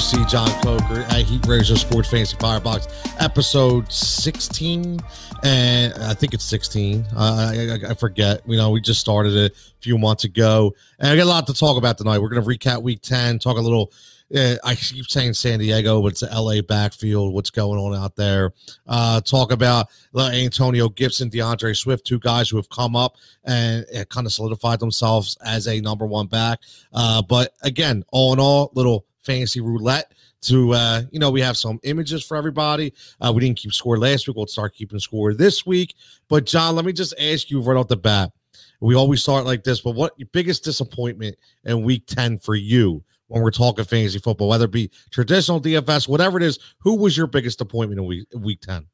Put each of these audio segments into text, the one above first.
see, John Coker at Heat Razor Sports Fantasy Firebox, episode 16. And I think it's 16. Uh, I, I, forget. You know, we just started it a few months ago. And I got a lot to talk about tonight. We're going to recap week 10, talk a little uh, I keep saying San Diego, but it's the LA backfield. What's going on out there? Uh, talk about Antonio Gibson, DeAndre Swift, two guys who have come up and kind of solidified themselves as a number one back. Uh, but again, all in all, little fantasy roulette to uh you know we have some images for everybody uh we didn't keep score last week we'll start keeping score this week but john let me just ask you right off the bat we always start like this but what your biggest disappointment in week 10 for you when we're talking fantasy football, whether it be traditional DFS, whatever it is. Who was your biggest appointment in week week ten?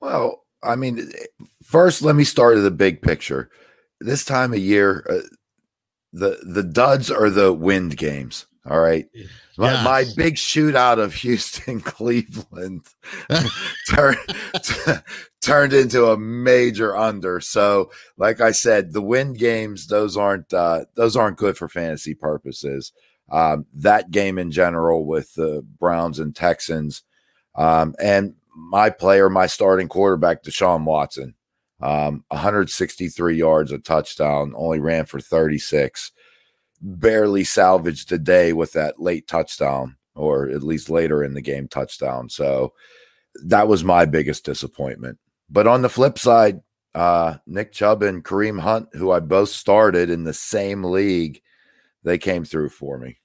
Well, I mean, first let me start at the big picture. This time of year, uh, the the duds are the wind games. All right. My, yes. my big shootout of Houston Cleveland turned turned into a major under. So, like I said, the win games those aren't uh, those aren't good for fantasy purposes um, that game in general with the Browns and Texans, um, and my player, my starting quarterback, Deshaun Watson, um, 163 yards, a touchdown, only ran for 36, barely salvaged the day with that late touchdown, or at least later in the game touchdown. So that was my biggest disappointment. But on the flip side, uh, Nick Chubb and Kareem Hunt, who I both started in the same league, they came through for me.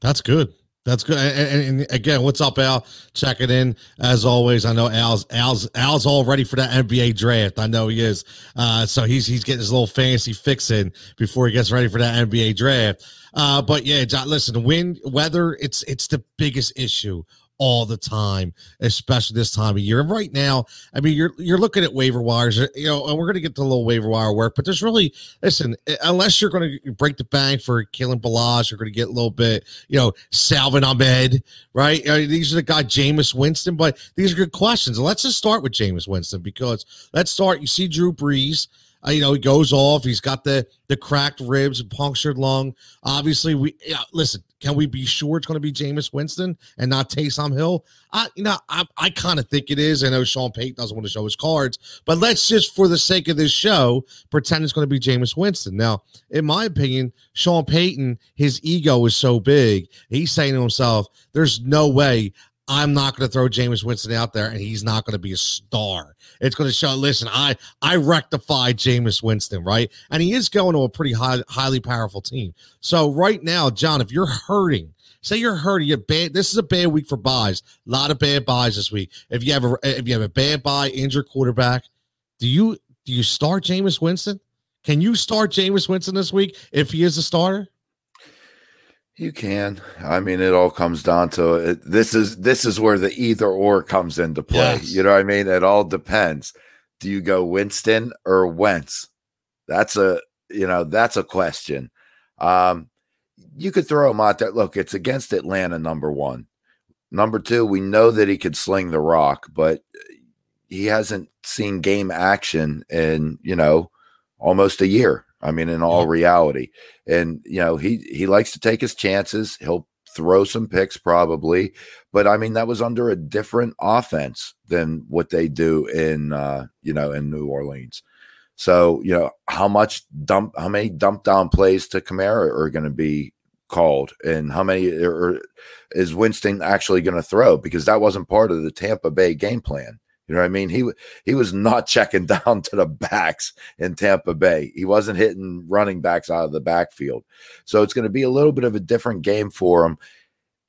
That's good. That's good. And, and, again, what's up, Al? Checking in as always. I know Al's Al's Al's all ready for that NBA draft. I know he is. Uh, so he's he's getting his little fantasy fix in before he gets ready for that NBA draft. Uh, but yeah, John, listen, wind, weather, it's it's the biggest issue all the time, especially this time of year. And right now, I mean, you're you're looking at waiver wires, uh, you know, and we're going to get to a little waiver wire work, but there's really listen, uh, unless you're going to break the bank for Kalen Ballage, you're going to get a little bit, you know, Salvon Ahmed, right? I mean, these are the guy Jameis Winston, but these are good questions. Let's just start with Jameis Winston because let's start. You see Drew Brees. Uh, you know, he goes off. He's got the the cracked ribs, and punctured lung. Obviously, we yeah, listen. Can we be sure it's going to be Jameis Winston and not Taysom Hill? I, you know, I, I kind of think it is. I know Sean Payton doesn't want to show his cards, but let's just, for the sake of this show, pretend it's going to be Jameis Winston. Now, in my opinion, Sean Payton, his ego is so big. He's saying to himself, "There's no way I'm not going to throw Jameis Winston out there and he's not going to be a star. It's going to show, listen, I I rectified Jameis Winston, right? And he is going to a pretty high, highly powerful team. So right now, John, if you're hurting, say you're hurting, you're bad. This is a bad week for buys. A lot of bad buys this week. If you have a if you have a bad buy, injured quarterback, do you do you start Jameis Winston? Can you start Jameis Winston this week if he is a starter? You can. I mean, it all comes down to it. This is this is where the either or comes into play. Yes. You know what I mean? It all depends. Do you go Winston or Wentz? That's a you know that's a question. Um, you could throw him out there. Look, it's against Atlanta. Number one, number two. We know that he could sling the rock, but he hasn't seen game action in you know almost a year. I mean, in all reality, and you know he he likes to take his chances. He'll throw some picks probably, but I mean that was under a different offense than what they do in uh, you know in New Orleans. So you know how much dump, how many dump down plays to Kamara are going to be called, and how many or is Winston actually going to throw? Because that wasn't part of the Tampa Bay game plan. You know what I mean? He he was not checking down to the backs in Tampa Bay. He wasn't hitting running backs out of the backfield. So it's going to be a little bit of a different game for him.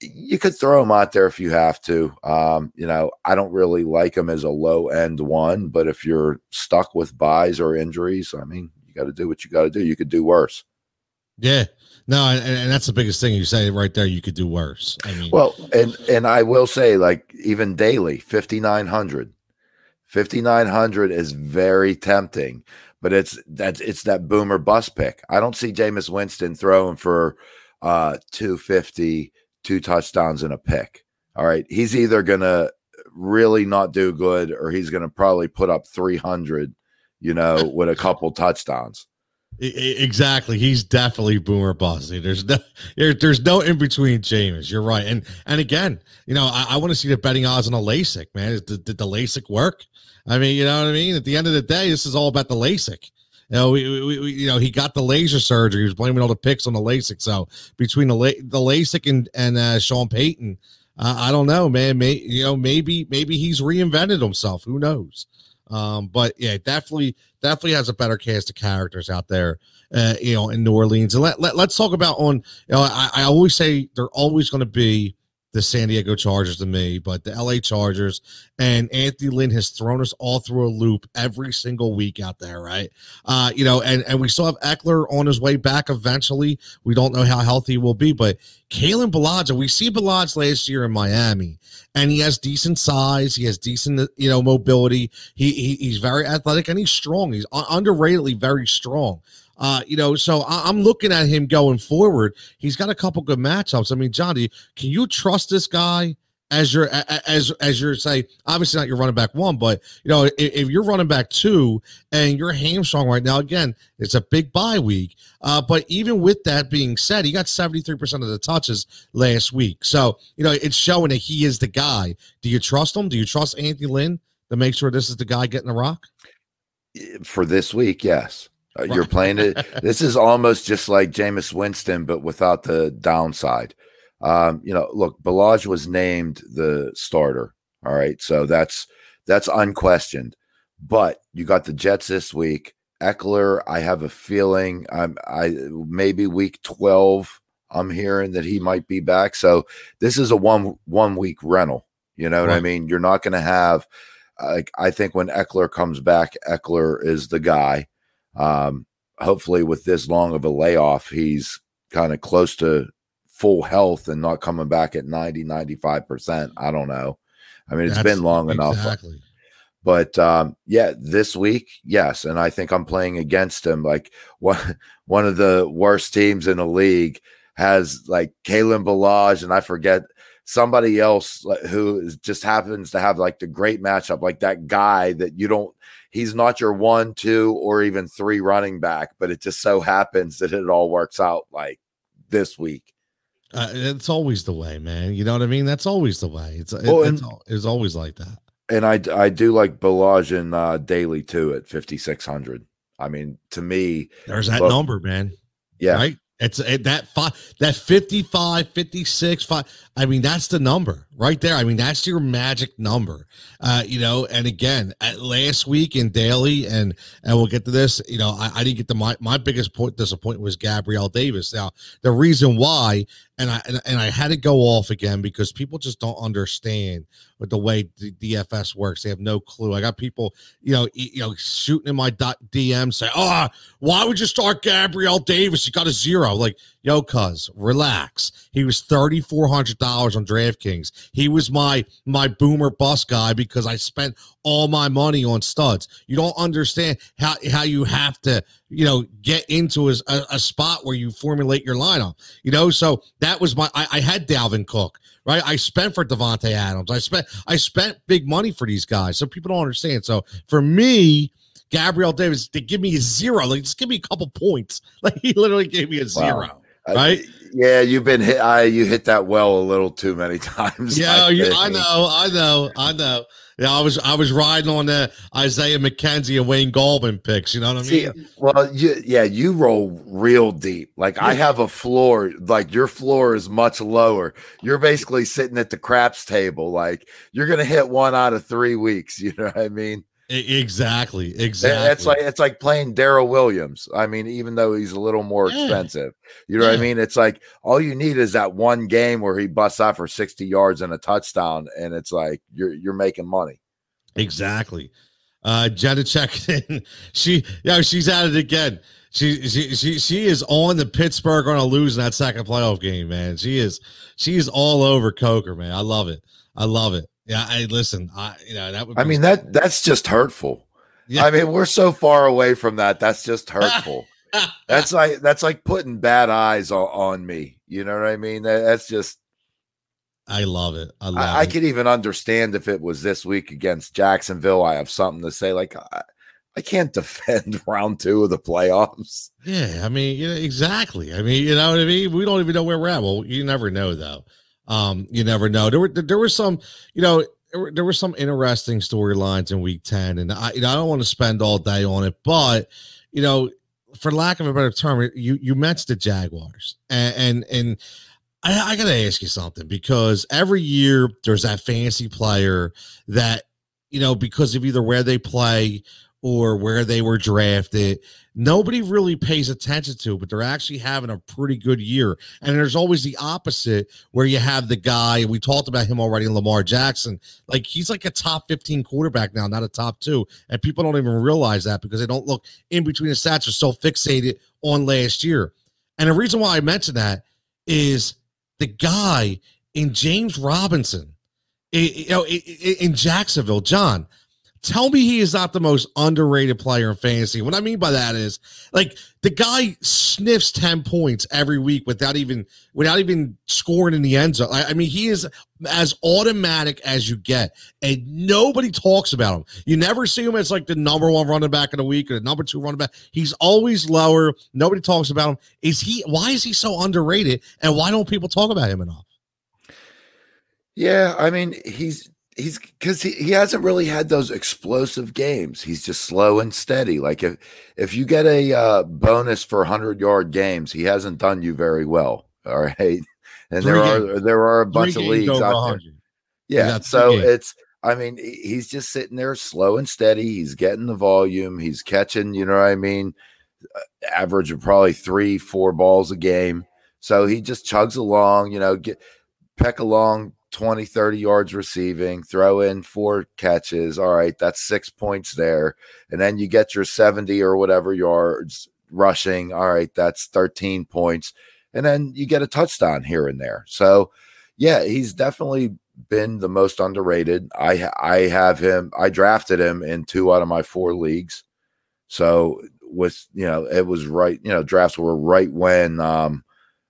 You could throw him out there if you have to. Um, you know, I don't really like him as a low end one, but if you're stuck with buys or injuries, I mean, you got to do what you got to do. You could do worse. Yeah. No, and, and, that's the biggest thing you say right there. You could do worse. I mean, well, and and I will say, like even daily, fifty nine hundred 5900 is very tempting, but it's that it's that boomer bust pick. I don't see Jameis Winston throwing for uh 250, two touchdowns and a pick. All right. He's either gonna really not do good or he's gonna probably put up 300, you know, with a couple touchdowns. Exactly. He's definitely boomer bust. There's no there, there's no in between Jameis. You're right. And and again, you know, I, I want to see the betting odds on a LASIK, man. Did, did, the LASIK work? I mean, you know what I mean? At the end of the day, this is all about the LASIK. You know, we, we, we, you know, he got the laser surgery. He was blaming all the picks on the LASIK. So between the the LASIK and and uh, Sean Payton, uh, I don't know, man. May you know maybe maybe he's reinvented himself. Who knows? Um, but yeah, definitely definitely has a better cast of characters out there. Uh, you know, in New Orleans. And let, let us talk about on. You know, I, I always say they're always going to be the San Diego Chargers to me, but the LA Chargers and Anthony Lynn has thrown us all through a loop every single week out there, right? Uh, you know, and, and we still have Ekeler on his way back eventually. We don't know how healthy he will be, but Kalen Ballage, we see Ballage last year in Miami, and he has decent size, he has decent, you know, mobility. He, he he's very athletic and he's strong. He's underratedly very strong. Uh, you know, so I, am looking at him going forward. He's got a couple good matchups. I mean, Johnny, can you trust this guy as your as as your say? Obviously, not your running back one, but you know, if, if you're running back two and you're hamstrung right now, again, it's a big bye week. Uh, but even with that being said, he got 73% of the touches last week. So, you know, it's showing that he is the guy. Do you trust him? Do you trust Anthony Lynn to make sure this is the guy getting the rock? For this week, yes. Uh, you're playing it. this is almost just like Jameis Winston, but without the downside. Um, you know, look, Ballage was named the starter. All right, so that's that's unquestioned. But you got the Jets this week. Ekeler, I have a feeling I'm I maybe week 12 I'm hearing that he might be back. So this is a one one week rental. You know what right. I mean? You're not going to have like I think when Ekeler comes back, Ekeler is the guy. Um, hopefully, with this long of a layoff, he's kind of close to full health and not coming back at 90, 95%. I don't know. I mean, it's That's been long exactly. enough. But um, yeah, this week, yes, and I think I'm playing against him. Like one one of the worst teams in the league has like Kalen Ballage, and I forget somebody else who just happens to have like the great matchup, like that guy that you don't he's not your one, two, or even three running back, but it just so happens that it all works out like this week. Uh, it's always the way, man. You know what I mean? That's always the way. It's well, it, it's, it's, always like that. And I I do like Ballage and uh, Daly too at fifty six hundred. I mean, to me, there's that look, number, man. Yeah, right. It's it, that five, that 55, 56, five. I mean, that's the number right there. I mean, that's your magic number. Uh, you know, and again, last week in daily, and and we'll get to this. You know, I, I didn't get to my my biggest point disappointment was Gabriel Davis. Now, the reason why, and I and, and I had to go off again because people just don't understand with the way the DFS works. They have no clue. I got people, you know, you know, shooting in my DM say, "Oh, why would you start Gabriel Davis? You got a zero. Like, yo, cuz, relax. He was thirty four hundred dollars on DraftKings. He was my my boomer bus guy because I spent all my money on studs. You don't understand how how you have to, you know, get into a, a spot where you formulate your lineup. You know, so that was my. I, I had Dalvin Cook right? I spent for Davante Adams. I spent I spent big money for these guys. So people don't understand. So for me, Gabriel Davis, to give me a zero, like just give me a couple points. Like he literally gave me a zero. Right? yeah, you've been hit. I you hit that well a little too many times. Yeah, I, you, I know, I know, I know. Yeah, I was I was riding on the Isaiah McKenzie and Wayne Gallman picks. You know what I mean? See, well, you, yeah, you roll real deep. Like yeah. I have a floor. Like your floor is much lower. You're basically sitting at the craps table. Like you're gonna hit one out of three weeks. You know what I mean? Exactly. Exactly. It's like it's like playing Darrel Williams. I mean, even though he's a little more yeah. expensive, you know yeah. what I mean? It's like all you need is that one game where he busts out for 60 yards and a touchdown, and it's like you're you're making money. Exactly. Uh Jenna checking in. She yeah, she's at it again. She she she she is on the Pittsburgh gonna lose in that second playoff game, man. She is she is all over Coker, man. I love it. I love it. Yeah, I listen. I you know that would. I mean that that's just hurtful. Yeah. I mean we're so far away from that. That's just hurtful. that's like that's like putting bad eyes on, on me. You know what I mean? That, that's just. I love it. I, love I, I could even understand if it was this week against Jacksonville. I have something to say. Like, I I can't defend round two of the playoffs. Yeah, I mean, yeah, exactly. I mean, you know what I mean. We don't even know where we're at. Well, you never know, though. Um, you never know. There were there were some, you know, there were, there were some interesting storylines in Week Ten, and I, you know, I don't want to spend all day on it, but you know, for lack of a better term, you you mentioned the Jaguars, and and, and I, I got to ask you something because every year there's that fantasy player that you know because of either where they play or where they were drafted. Nobody really pays attention to, but they're actually having a pretty good year. And there's always the opposite where you have the guy, we talked about him already, Lamar Jackson. Like he's like a top 15 quarterback now, not a top two. And people don't even realize that because they don't look in between the stats, are so fixated on last year. And the reason why I mention that is the guy in James Robinson, you know, in Jacksonville, John Tell me he is not the most underrated player in fantasy. What I mean by that is like the guy sniffs 10 points every week without even without even scoring in the end zone. I, I mean, he is as automatic as you get, and nobody talks about him. You never see him as like the number one running back in the week or the number two running back. He's always lower. Nobody talks about him. Is he why is he so underrated and why don't people talk about him enough? Yeah, I mean, he's he's because he, he hasn't really had those explosive games. He's just slow and steady. Like if if you get a uh, bonus for hundred yard games, he hasn't done you very well. All right, and Three there games. are there are a bunch of leagues out there. Yeah, so it's I mean he's just sitting there slow and steady. He's getting the volume. He's catching. You know what I mean? Average of probably three four balls a game. So he just chugs along. You know, get peck along 20, 30 yards receiving, throw in four catches. All right, that's six points there. And then you get your 70 or whatever yards rushing. All right, that's 13 points. And then you get a touchdown here and there. So, yeah, he's definitely been the most underrated. I I have him. I drafted him in two out of my four leagues. So with you know, it was right. You know, drafts were right when um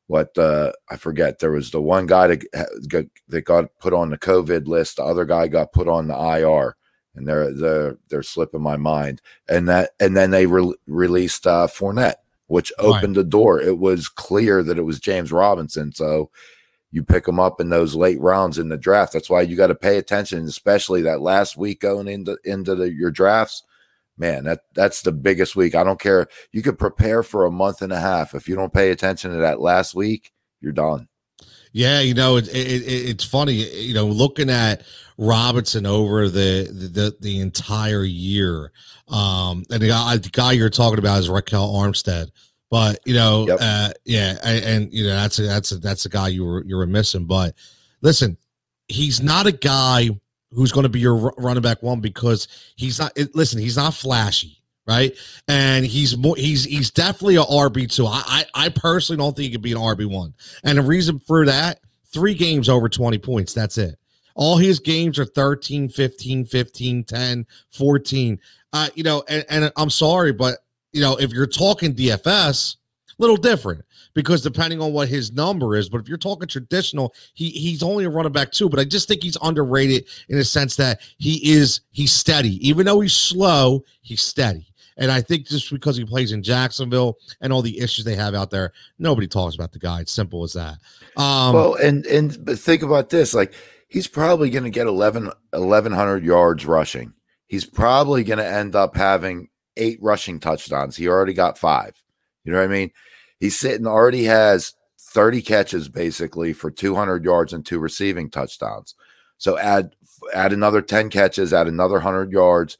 what uh, I forget. There was the one guy that got, that got put on the COVID list. The other guy got put on the IR, and they're they're they're slipping my mind. And that and then they re- released uh, Fournette, which opened right. the door. It was clear that it was James Robinson. So you pick him up in those late rounds in the draft. That's why you got to pay attention, especially that last week going into into the, your drafts man, that that's the biggest week. I don't care. You could prepare for a month and a half. If you don't pay attention to that last week, you're done. Yeah, you know, it, it, it's funny, you know, looking at Robinson over the the, the entire year. Um, and the guy, the guy you're talking about is Ryquell Armstead. But you know, yep. uh, yeah, and, and, you know that's a, that's a, that's the guy you were you were missing. But listen, he's not a guy who's going to be your running back one because he's not. Listen, he's not flashy, right? And he's more. He's he's definitely a RB two. I, I I personally don't think he could be an RB one, and the reason for that: three games over twenty points. That's it. All his games are 13, 15, 15, 10, 14. Uh, you know, and, and I'm sorry, but you know, if you're talking DFS, a little different because depending on what his number is. But if you're talking traditional, he he's only a running back too. But I just think he's underrated in a sense that he is he's steady. Even though he's slow, he's steady. And I think just because he plays in Jacksonville and all the issues they have out there, nobody talks about the guy. It's simple as that. Um, well, and and but think about this: like he's probably going to get 11, 1,100 yards rushing. He's probably going to end up having eight rushing touchdowns. He already got five. You know what I mean? He's sitting already has 30 catches basically for 200 yards and two receiving touchdowns. So add add another 10 catches, add another 100 yards.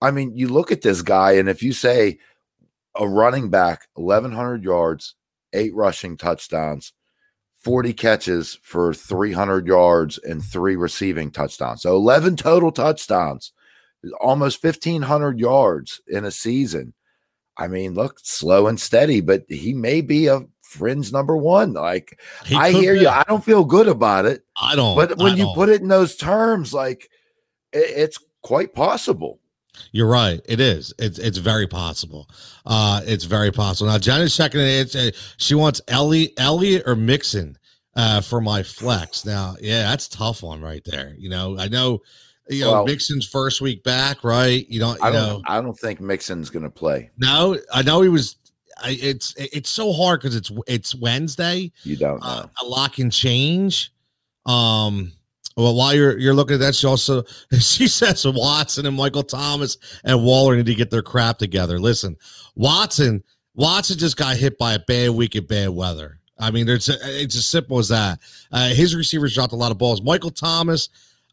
I mean, you look at this guy and if you say a running back 1100 yards, eight rushing touchdowns, 40 catches for 300 yards and three receiving touchdowns. So 11 total touchdowns, almost 1500 yards in a season. I mean, look, slow and steady, but he may be a fringe number one. Like he I hear be. you. I don't feel good about it. I don't. But when I you don't. put it in those terms, like it, it's quite possible. You're right. It is. It's it's very possible. Uh, it's very possible. Now, Jenna's checking it. Uh, she wants Ellie, Elliott or Mixon uh, for my flex. Now, yeah, that's tough one right there. You know, I know you know, well, Mixon's first week back, right? You don't, you I don't, know. I don't think Mixon's going to play. No, I know he was. I, it's it's so hard because it's it's Wednesday. You don't uh, know. Uh, a lot can change. Um. Well, while you're you're looking at that, she also she says Watson and Michael Thomas and Waller need to get their crap together. Listen, Watson Watson just got hit by a bad week of bad weather. I mean, it's it's as simple as that. Uh, his receivers dropped a lot of balls. Michael Thomas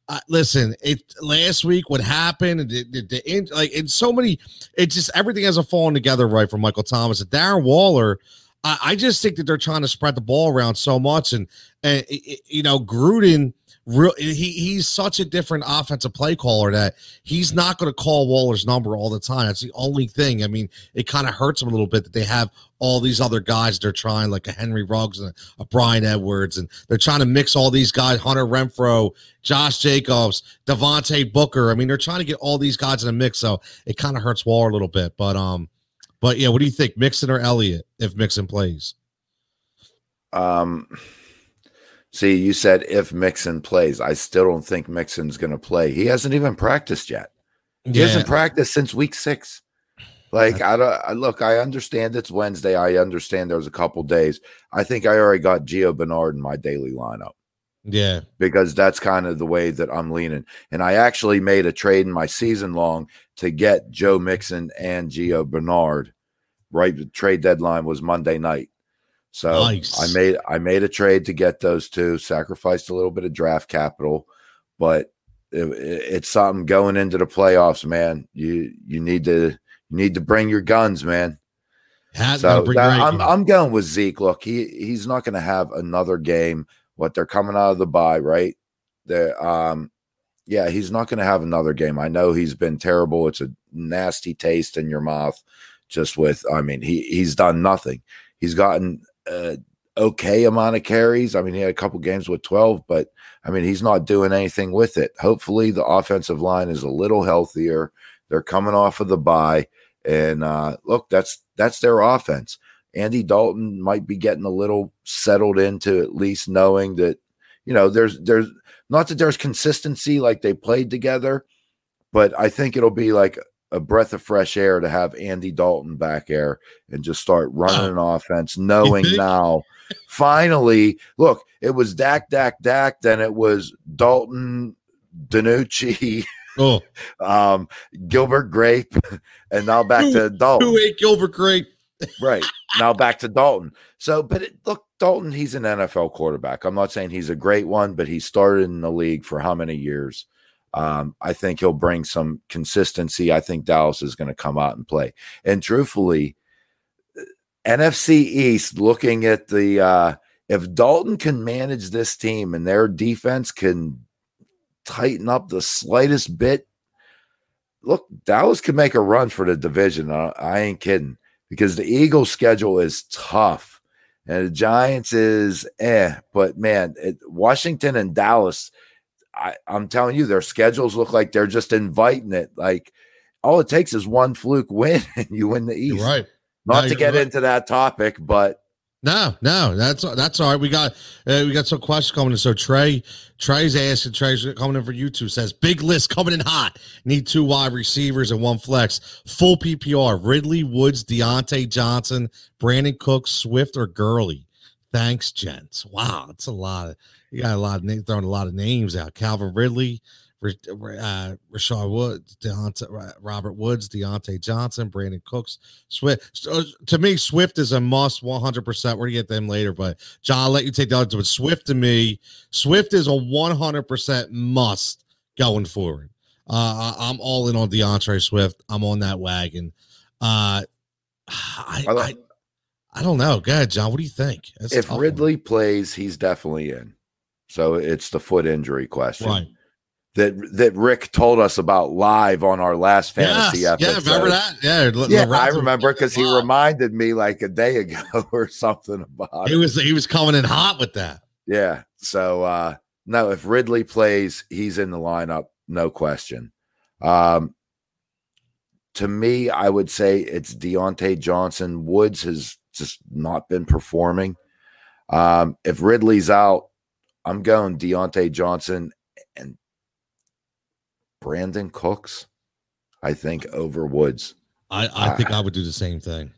uh, listen, it last week what happened, the, the, the, like in so many, it just everything hasn't fallen together right for Michael Thomas and Darren Waller. I, I just think that they're trying to spread the ball around so much, and and you know Gruden real he he's such a different offensive play caller that he's not going to call Waller's number all the time. That's the only thing. I mean, it kind of hurts him a little bit that they have all these other guys they're trying, like a Henry Ruggs and a Bryan Edwards, and they're trying to mix all these guys, Hunter Renfrow, Josh Jacobs, Devontae Booker. I mean, they're trying to get all these guys in a mix, so it kind of hurts Waller a little bit. But um, but yeah, what do you think, Mixon or Elliott if Mixon plays? Um See, you said if Mixon plays. I still don't think Mixon's going to play. He hasn't even practiced yet. He yeah. hasn't practiced since week six. Like I don't I, look, I understand it's Wednesday. I understand there's a couple days. I think I already got Gio Bernard in my daily lineup. Yeah, because that's kind of the way that I'm leaning. And I actually made a trade in my season long to get Joe Mixon and Gio Bernard. Right, the trade deadline was Monday night. So nice. I made I made a trade to get those two, sacrificed a little bit of draft capital, but it, it's something going into the playoffs, man. You you need to you need to bring your guns, man. so that, I'm I'm going with Zeke. Look, he he's not going to have another game. What they're coming out of the bye, right? they um yeah, he's not going to have another game. I know he's been terrible. It's a nasty taste in your mouth just with I mean, he he's done nothing. He's gotten uh, okay amount of carries. I mean, he had a couple games with 12, but I mean, he's not doing anything with it. Hopefully, the offensive line is a little healthier. They're coming off of the bye, and uh, look, that's that's their offense. Andy Dalton might be getting a little settled into at least knowing that you know there's there's not that there's consistency like they played together, but I think it'll be like a breath of fresh air to have Andy Dalton back there and just start running an offense, knowing now, finally, look, it was Dak, Dak, Dak, then it was Dalton, DiNucci, oh. um, Gilbert Grape, and now back to Dalton. Who ate Gilbert Grape? right now back to Dalton. So, but it, look, Dalton, he's an NFL quarterback. I'm not saying he's a great one, but he started in the league for how many years? Um, I think he'll bring some consistency. I think Dallas is going to come out and play. And truthfully, NFC East, looking at the uh, if Dalton can manage this team and their defense can tighten up the slightest bit, look, Dallas could make a run for the division. I, I ain't kidding because the Eagles' schedule is tough and the Giants is eh. But man, it, Washington and Dallas I, I'm telling you, their schedules look like they're just inviting it. Like all it takes is one fluke win and you win the East. You're right. Not no, to get right. into that topic, but no, no, that's that's all right. We got uh, we got some questions coming in. So Trey, Trey's asking, Trey's coming in for YouTube. Says big list coming in hot. Need two wide receivers and one flex. Full PPR. Ridley Woods, Diontae Johnson, Brandin Cooks, Swift or Gurley. Thanks, gents. Wow, that's a lot. Of, you got a lot of names throwing a lot of names out. Calvin Ridley, uh, Rashard Woods, Diontae, Robert Woods, Diontae Johnson, Brandin Cooks, Swift. So, to me, Swift is a must 100%. We're going to get them later, but John, I'll let you take the other. But Swift to me, Swift is a 100% must going forward. Uh, I'm all in on DeAndre Swift. I'm on that wagon. Uh, I, I, I don't know. Go ahead, John. What do you think? That's if Ridley one. plays, he's definitely in. So it's the foot injury question. Right. That that Rick told us about live on our last fantasy yes, episode. Yeah, remember that? Yeah, yeah, I remember because he reminded me like a day ago or something about he it. was he was coming in hot with that. Yeah. So uh no, if Ridley plays, he's in the lineup, no question. Um to me, I would say it's Diontae Johnson. Woods has just not been performing. Um, if Ridley's out, I'm going Diontae Johnson and Brandin Cooks, I think, over Woods. I, I think I would do the same thing.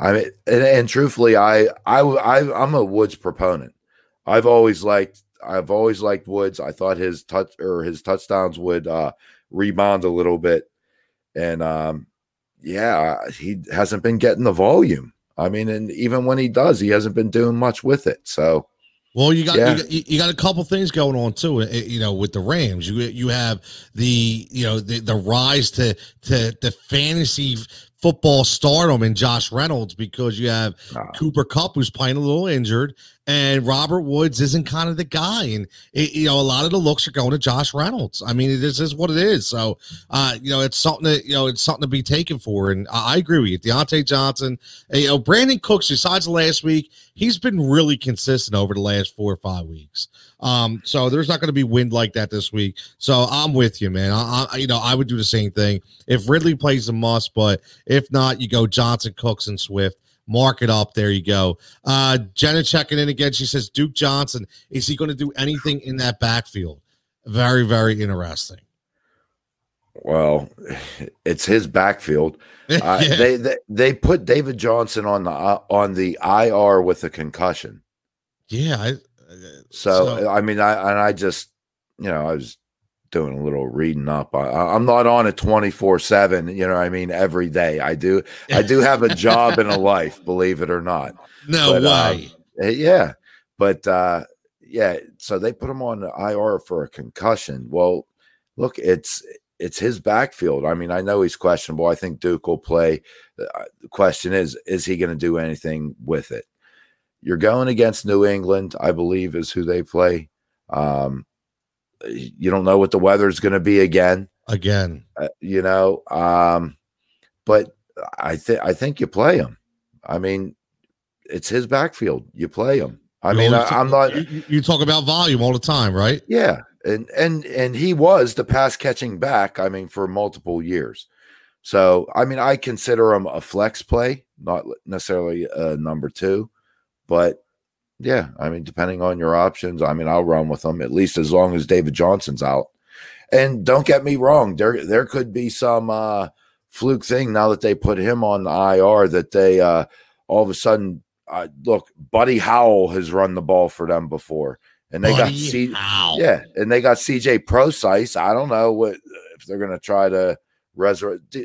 I mean, and, and truthfully, I, I, I, I'm a Woods proponent. I've always liked, I've always liked Woods. I thought his touch or his touchdowns would uh, rebound a little bit, and um, yeah, he hasn't been getting the volume. I mean, and even when he does, he hasn't been doing much with it. So well, you got, yeah. you got, you got a couple things going on too. Eh, you know, with the Rams, you you have the you know the, the rise to to the fantasy football stardom in Josh Reynolds because you have ah. Cooper Kupp who's playing a little injured, and Robert Woods isn't kind of the guy. And it, you know, a lot of the looks are going to Josh Reynolds. I mean, this is what it is. So, uh, you know, it's something that you know, it's something to be taken for. And I, I agree with you, Diontae Johnson. You know, Brandin Cooks. Besides last week, he's been really consistent over the last four or five weeks. Um, so there's not going to be wind like that this week. So I'm with you, man. I, I, you know, I would do the same thing if Ridley plays a must, but if not, you go Johnson, Cooks, and Swift. Mark it up. There you go. Uh, Jenna checking in again. She says, Duke Johnson, is he going to do anything in that backfield? Very, very interesting. Well, it's his backfield. Uh, yeah. they, they they put David Johnson on the uh, on the IR with a concussion. Yeah, I, so, so, I mean, I and I just you know I was doing a little reading up. I, am not on it 24 seven. You know, I mean, every day I do. I do have a job and a life, believe it or not. No but, way. Um, yeah, but uh, yeah. So they put him on the IR for a concussion. Well, look, it's it's his backfield. I mean, I know he's questionable. I think Duke will play. Uh, the question is, is he going to do anything with it? You're going against New England, I believe, is who they play. Um, you don't know what the weather is going to be again. Again, uh, you know. Um, but I think I think you play him. I mean, it's his backfield. You play him. I you mean, I, am not. You, you, talk about volume all the time, right? Yeah, and and and he was the pass catching back. I mean, for multiple years. So I mean, I consider him a flex play, not necessarily a number two, but yeah, I mean, depending on your options, I mean, I'll run with them at least as long as David Johnson's out. And don't get me wrong, there there could be some uh, fluke thing now that they put him on the IR that they uh, all of a sudden uh, look. Buddy Howell has run the ball for them before, and they Buddy got C- yeah, and they got CJ Prosise. I don't know what if they're going to try to resurrect.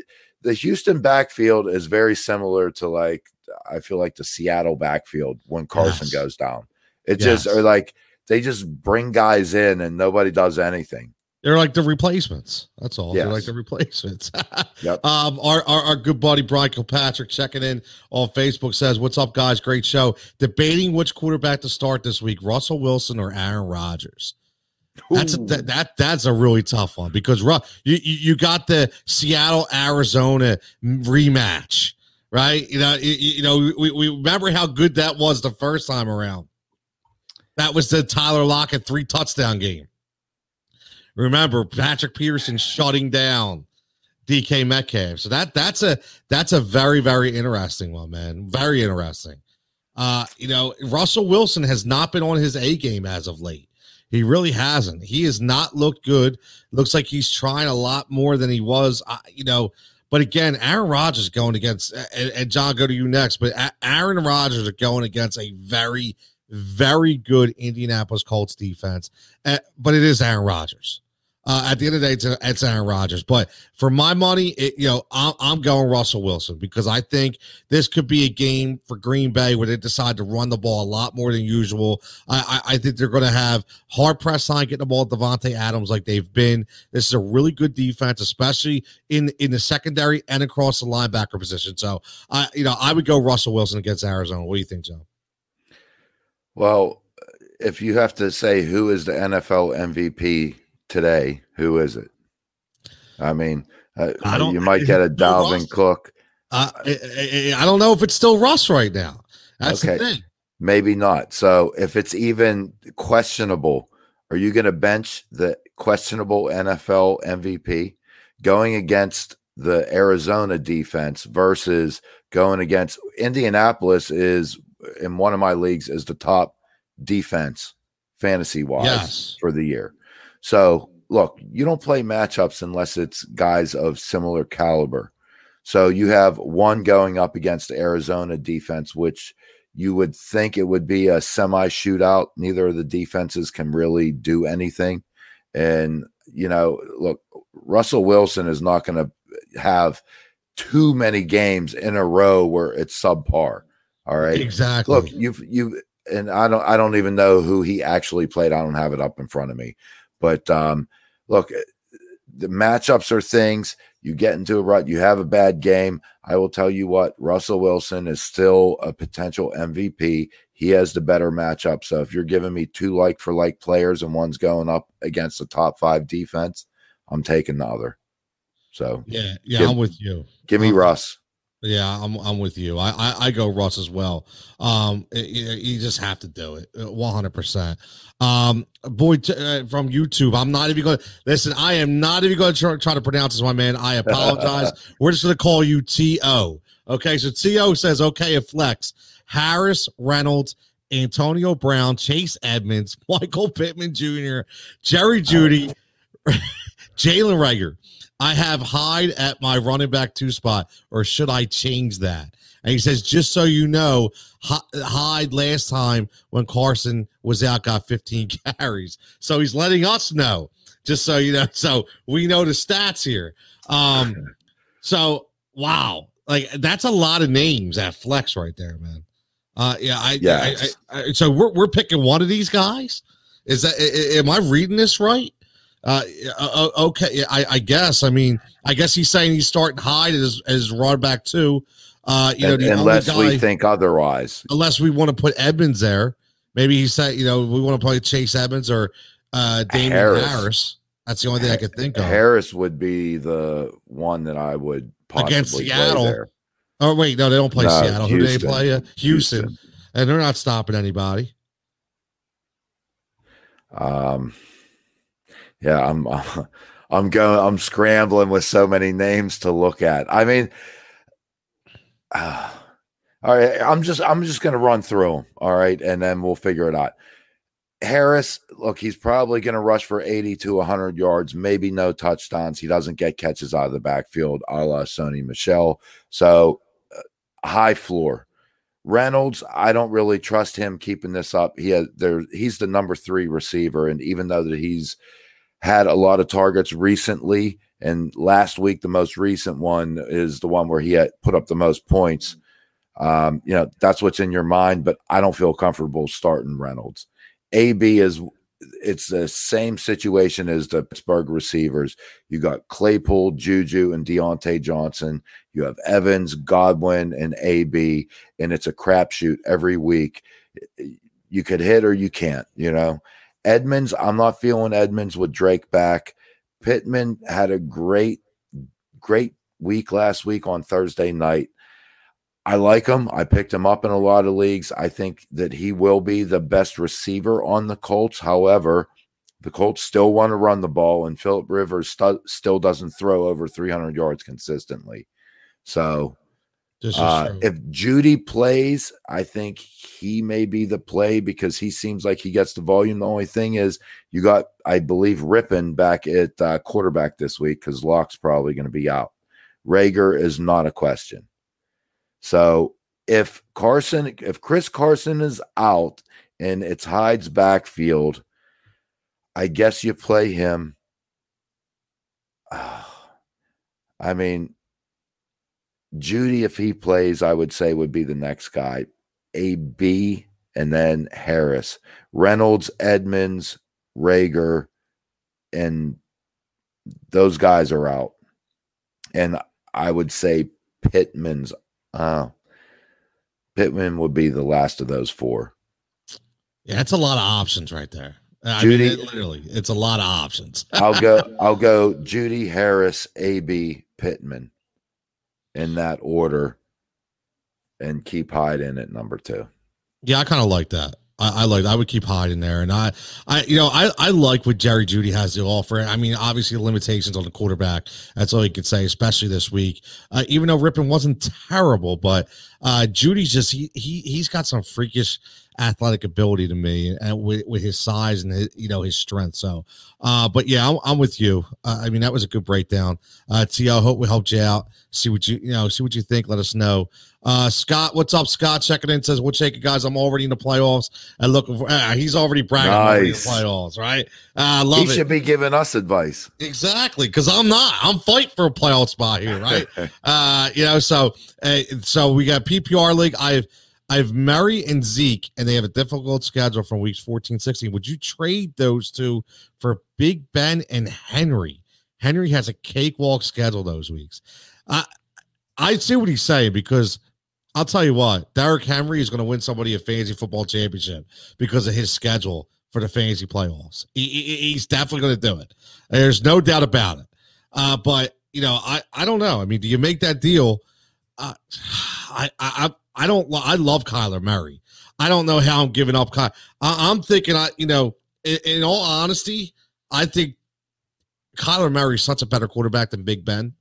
The Houston backfield is very similar to like I feel like the Seattle backfield when Carson yes. goes down. It yes. just or like they just bring guys in and nobody does anything. They're like the replacements. That's all. Yes. They're like the replacements. yep. Um, our, our, our good buddy Brian Kilpatrick checking in on Facebook says, "What's up, guys? Great show. Debating which quarterback to start this week: Russell Wilson or Aaron Rodgers." That's a, that, that that's a really tough one because you you got the Seattle Arizona rematch right? You know, you, you know, we, we remember how good that was the first time around. That was the Tyler Lockett three touchdown game. Remember Patrick Peterson shutting down DK Metcalf. So that that's a that's a very very interesting one, man. Very interesting. Uh, you know, Russell Wilson has not been on his A game as of late. He really hasn't. He has not looked good. Looks like he's trying a lot more than he was. Uh, you know, but again, Aaron Rodgers going against, and, and John, go to you next. But Aaron Rodgers are going against a very, very good Indianapolis Colts defense. Uh, but it is Aaron Rodgers. Uh, at the end of the day, it's, it's Aaron Rodgers. But for my money, it, you know, I'm, I'm going Russell Wilson because I think this could be a game for Green Bay where they decide to run the ball a lot more than usual. I, I, I think they're going to have hard press line getting the ball to Davante Adams like they've been. This is a really good defense, especially in in the secondary and across the linebacker position. So, I you know, I would go Russell Wilson against Arizona. What do you think, Joe? Well, if you have to say who is the NFL MVP today, who is it? I mean, uh, I you might get a Dalvin Russ. Cook. Uh, I, I, don't know if it's still Russ right now. That's okay. the thing. Maybe not. So if it's even questionable, are you going to bench the questionable NFL MVP going against the Arizona defense versus going against Indianapolis is in one of my leagues is the top defense fantasy wise yes. for the year. So look, you don't play matchups unless it's guys of similar caliber. So you have one going up against Arizona defense, which you would think it would be a semi shootout. Neither of the defenses can really do anything. And, you know, look, Russell Wilson is not going to have too many games in a row where it's subpar. All right. Exactly. Look, you've, you, and I don't, I don't even know who he actually played. I don't have it up in front of me. But, um, look, the matchups are things you get into a rut, you have a bad game. I will tell you what, Russell Wilson is still a potential MVP. He has the better matchup. So if you're giving me two like for like players and one's going up against the top five defense, I'm taking the other. So yeah, yeah, give, I'm with you. Give me Russ. Yeah, I'm I'm with you. I I, I go Russ as well. Um, you, you just have to do it, uh, 100. percent Um, boy, t- uh, from YouTube, I'm not even going. to Listen, I am not even going to try, try to pronounce this, my man. I apologize. We're just going to call you To. Okay, so To says okay. If flex Harris, Reynolds, Antonio Brown, Chase Edmonds, Michael Pittman Jr., Jerry Jeudy, Jalen Reagor, I have Hyde at my running back two spot, or should I change that? And he says, just so you know, Hyde last time when Carson was out got 15 carries. So he's letting us know, just so you know. So we know the stats here. Um, so wow, like that's a lot of names at flex right there, man. Uh, yeah, I, yeah. I, I, I, so we're we're picking one of these guys. Is that am I reading this right? Uh, okay, I, I, guess. I mean, I guess he's saying he's starting Hyde as as run back too. Uh, you know, unless guy, we think otherwise, unless we want to put Edmonds there, maybe he said, you know, we want to play Chase Edmonds or uh, Damien Harris. Harris. That's the only thing I could think of. Harris would be the one that I would possibly against Seattle. Oh wait, no, they don't play no, Seattle. Houston. Who do they play? Uh, Houston. Houston, and they're not stopping anybody. Um, yeah, I'm I'm going I'm scrambling with so many names to look at. I mean, uh, all right, I'm just I'm just going to run through them, all right, and then we'll figure it out. Harris, look, he's probably going to rush for 80 to 100 yards, maybe no touchdowns. He doesn't get catches out of the backfield, a la Sony Michel. So uh, high floor. Reynolds, I don't really trust him keeping this up. He has there. He's the number three receiver, and even though that he's had a lot of targets recently. And last week, the most recent one is the one where he had put up the most points. Um, you know, that's what's in your mind, but I don't feel comfortable starting Reynolds. AB is it's the same situation as the Pittsburgh receivers. You got Claypool, Juju, and Diontae Johnson. You have Evans, Godwin, and AB, and it's a crapshoot every week. You could hit or you can't, you know. Edmonds, I'm not feeling Edmonds with Drake back. Pittman had a great, great week last week on Thursday night. I like him. I picked him up in a lot of leagues. I think that he will be the best receiver on the Colts. However, the Colts still want to run the ball, and Philip Rivers stu- still doesn't throw over 300 yards consistently. So uh, if Jeudy plays, I think he may be the play because he seems like he gets the volume. The only thing is, you got, I believe, Rypien back at uh, quarterback this week because Lock's probably going to be out. Reagor is not a question. So if Carson, if Chris Carson is out and it's Hyde's backfield, I guess you play him. I mean, Jeudy, if he plays, I would say would be the next guy. A B and then Harris, Reynolds, Edmonds, Reagor, and those guys are out. And I would say Pittman's uh Pittman would be the last of those four. Yeah, it's a lot of options right there. I Jeudy, mean, it, literally, it's a lot of options. I'll go. I'll go. Jeudy Harris, AB Pittman in that order and keep Hyde in at number two. Yeah, I kind of like that. I, I like. I would keep Hyde in there, and I, I, you know, I, I like what Jerry Jeudy has to offer. I mean, obviously the limitations on the quarterback. That's all you could say, especially this week. Uh, even though Rypien wasn't terrible, but uh, Jeudy's just he he he's got some freakish athletic ability to me, and with, with his size and his, you know his strength. So, uh, but yeah, I'm, I'm with you. Uh, I mean, that was a good breakdown. Uh, Tio, hope we helped you out. See what you you know, see what you think. Let us know. Uh, Scott, what's up, Scott? Checking in says, "We'll take it, guys. I'm already in the playoffs and looking for." Uh, he's already bragging nice. about the playoffs, right? Uh, love he it. should be giving us advice. Exactly, because I'm not. I'm fighting for a playoff spot here, right? uh, you know, so uh, so we got PPR league. I've I've Murray and Zeke, and they have a difficult schedule from weeks 14, 16. Would you trade those two for Big Ben and Henry? Henry has a cakewalk schedule those weeks. I I see what he's saying because I'll tell you what, Derrick Henry is going to win somebody a fantasy football championship because of his schedule for the fantasy playoffs. He, he, he's definitely going to do it. There's no doubt about it. Uh, but you know, I I don't know. I mean, do you make that deal? Uh, I I I don't. I love Kyler Murray. I don't know how I'm giving up. Ky- I, am thinking. I you know, in, in all honesty, I think Kyler Murray is such a better quarterback than Big Ben.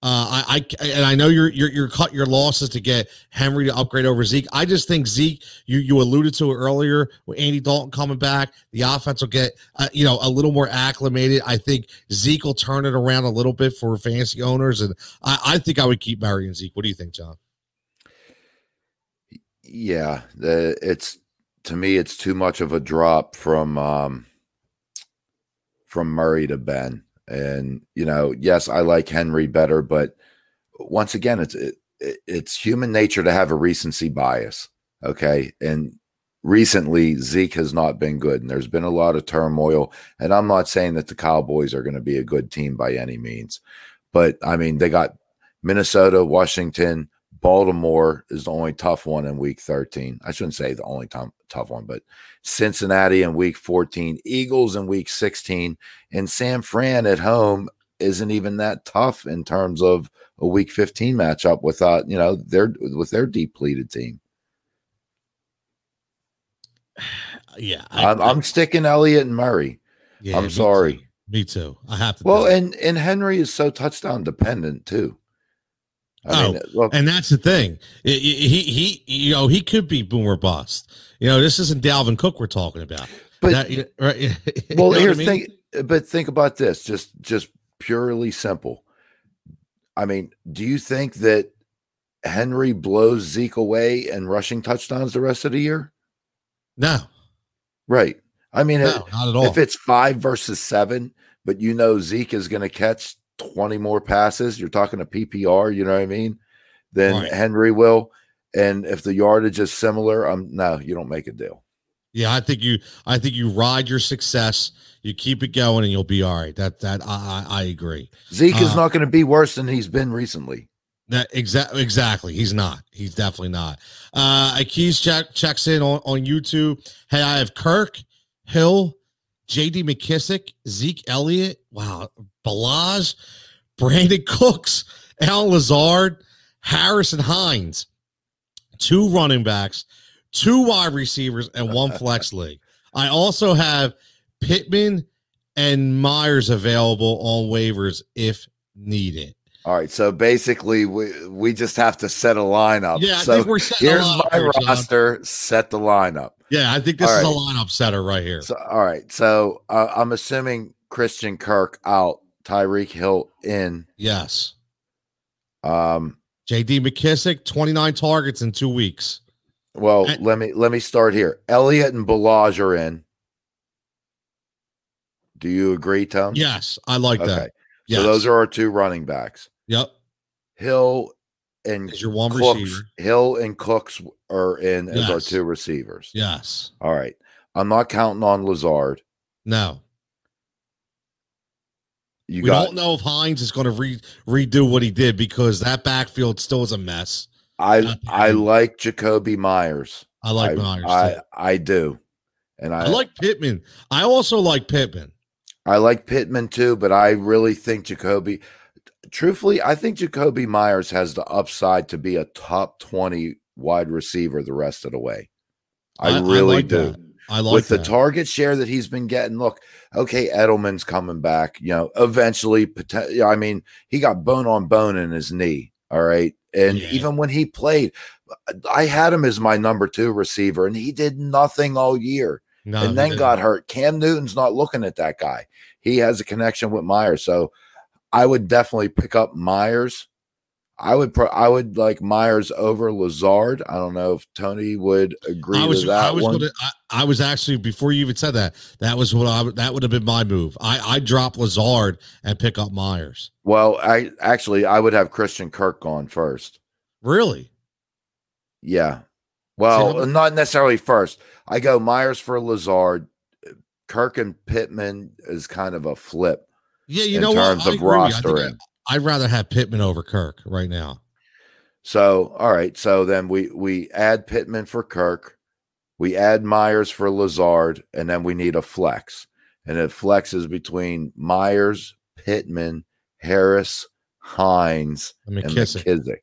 Uh, I, I and I know you're you're you're cut your losses to get Henry to upgrade over Zeke. I just think Zeke, you you alluded to it earlier with Andy Dalton coming back, the offense will get uh, you know a little more acclimated. I think Zeke will turn it around a little bit for fantasy owners, and I, I think I would keep Murray and Zeke. What do you think, John? Yeah, it's to me it's too much of a drop from um, from Murray to Ben. And you know, yes, I like Henry better, but once again, it's it, it's human nature to have a recency bias. Okay, and recently Zeke has not been good, and there's been a lot of turmoil. And I'm not saying that the Cowboys are going to be a good team by any means, but I mean they got Minnesota, Washington, Baltimore is the only tough one in week 13. I shouldn't say the only t- tough one, but Cincinnati in week 14, Eagles in week 16, and San Fran at home isn't even that tough in terms of a week 15 matchup without, you know, their with their depleted team. Yeah. I, am I'm sticking Elliott and Murray. Yeah, I'm sorry. Too. Me too. I have to. Well, and and Henry is so touchdown dependent too. I oh, mean, well, and that's the thing. He, he, you know, he could be boomer bust. You know, this isn't Dalvin Cook we're talking about. But that, right, well, here's I mean? think, uh, but think about this. Just, just purely simple. I mean, do you think that Henry blows Zeke away and rushing touchdowns the rest of the year? No. Right. I mean, no, it, not at all. If it's five versus seven, but you know Zeke is going to catch 20 more passes, you're talking a PPR, you know what I mean? Then right. Henry will. And if the yardage is similar, um, no, you don't make a deal. Yeah, I think you I think you ride your success, you keep it going, and you'll be all right. That that I I, I agree. Zeke uh, is not going to be worse than he's been recently. That exactly exactly. He's not. He's definitely not. Uh Keys check checks in on, on YouTube. Hey, I have Kirk, Hill, JD McKissic, Zeke Elliott, wow, Ballage, Brandin Cooks, Al Lazard, Harrison Hines, two running backs, two wide receivers, and one flex league. I also have Pittman and Meyers available on waivers if needed. All right, so basically, we we just have to set a lineup. Yeah, I so think we're setting here's my here, roster. Set the lineup. Yeah, I think this all is right. a lineup setter right here. So, all right, so uh, I'm assuming Christian Kirk out, Tyreek Hill in. Yes. Um, J.D. McKissic, 29 targets in two weeks. Well, and, let me let me start here. Elliott and Ballage are in. Do you agree, Tom? Yes, I like okay. that. Yes. So those are our two running backs. Yep. Hill and is your one Cooks, receiver. Hill and Cooks are in yes. as our two receivers. Yes. All right. I'm not counting on Lazard. No. You we got, don't know if Hines is going to re, redo what he did because that backfield still is a mess. I I like Jakobi Meyers. I like I, Meyers. I, I do. And I, I like Pittman. I also like Pittman. I like Pittman too, but I really think Jakobi. Truthfully, I think Jakobi Meyers has the upside to be a top twenty wide receiver the rest of the way. I, I really I like do. That. I like with that. the target share that he's been getting. Look, okay, Edelman's coming back. You know, eventually. I mean, he got bone on bone in his knee. All right, And yeah. even when he played, I had him as my number two receiver, and he did nothing all year. No, and then got hurt. Cam Newton's not looking at that guy. He has a connection with Meyers. So I would definitely pick up Meyers I would pro- I would like Meyers over Lazard. I don't know if Tony would agree I was, with that I was one. Gonna, I, I, was actually before you even said that. That was what I that would have been my move. I I drop Lazard and pick up Meyers. Well, I actually I would have Christian Kirk gone first. Really? Yeah. Well, not necessarily first. I go Meyers for Lazard. Kirk and Pittman is kind of a flip. Yeah, you know terms what? of rostering. I'd rather have Pittman over Kirk right now. So, all right. So then we we add Pittman for Kirk, we add Meyers for Lazard, and then we need a flex. And it flexes between Meyers, Pittman, Harris, Hines, McKissic. and McKissic.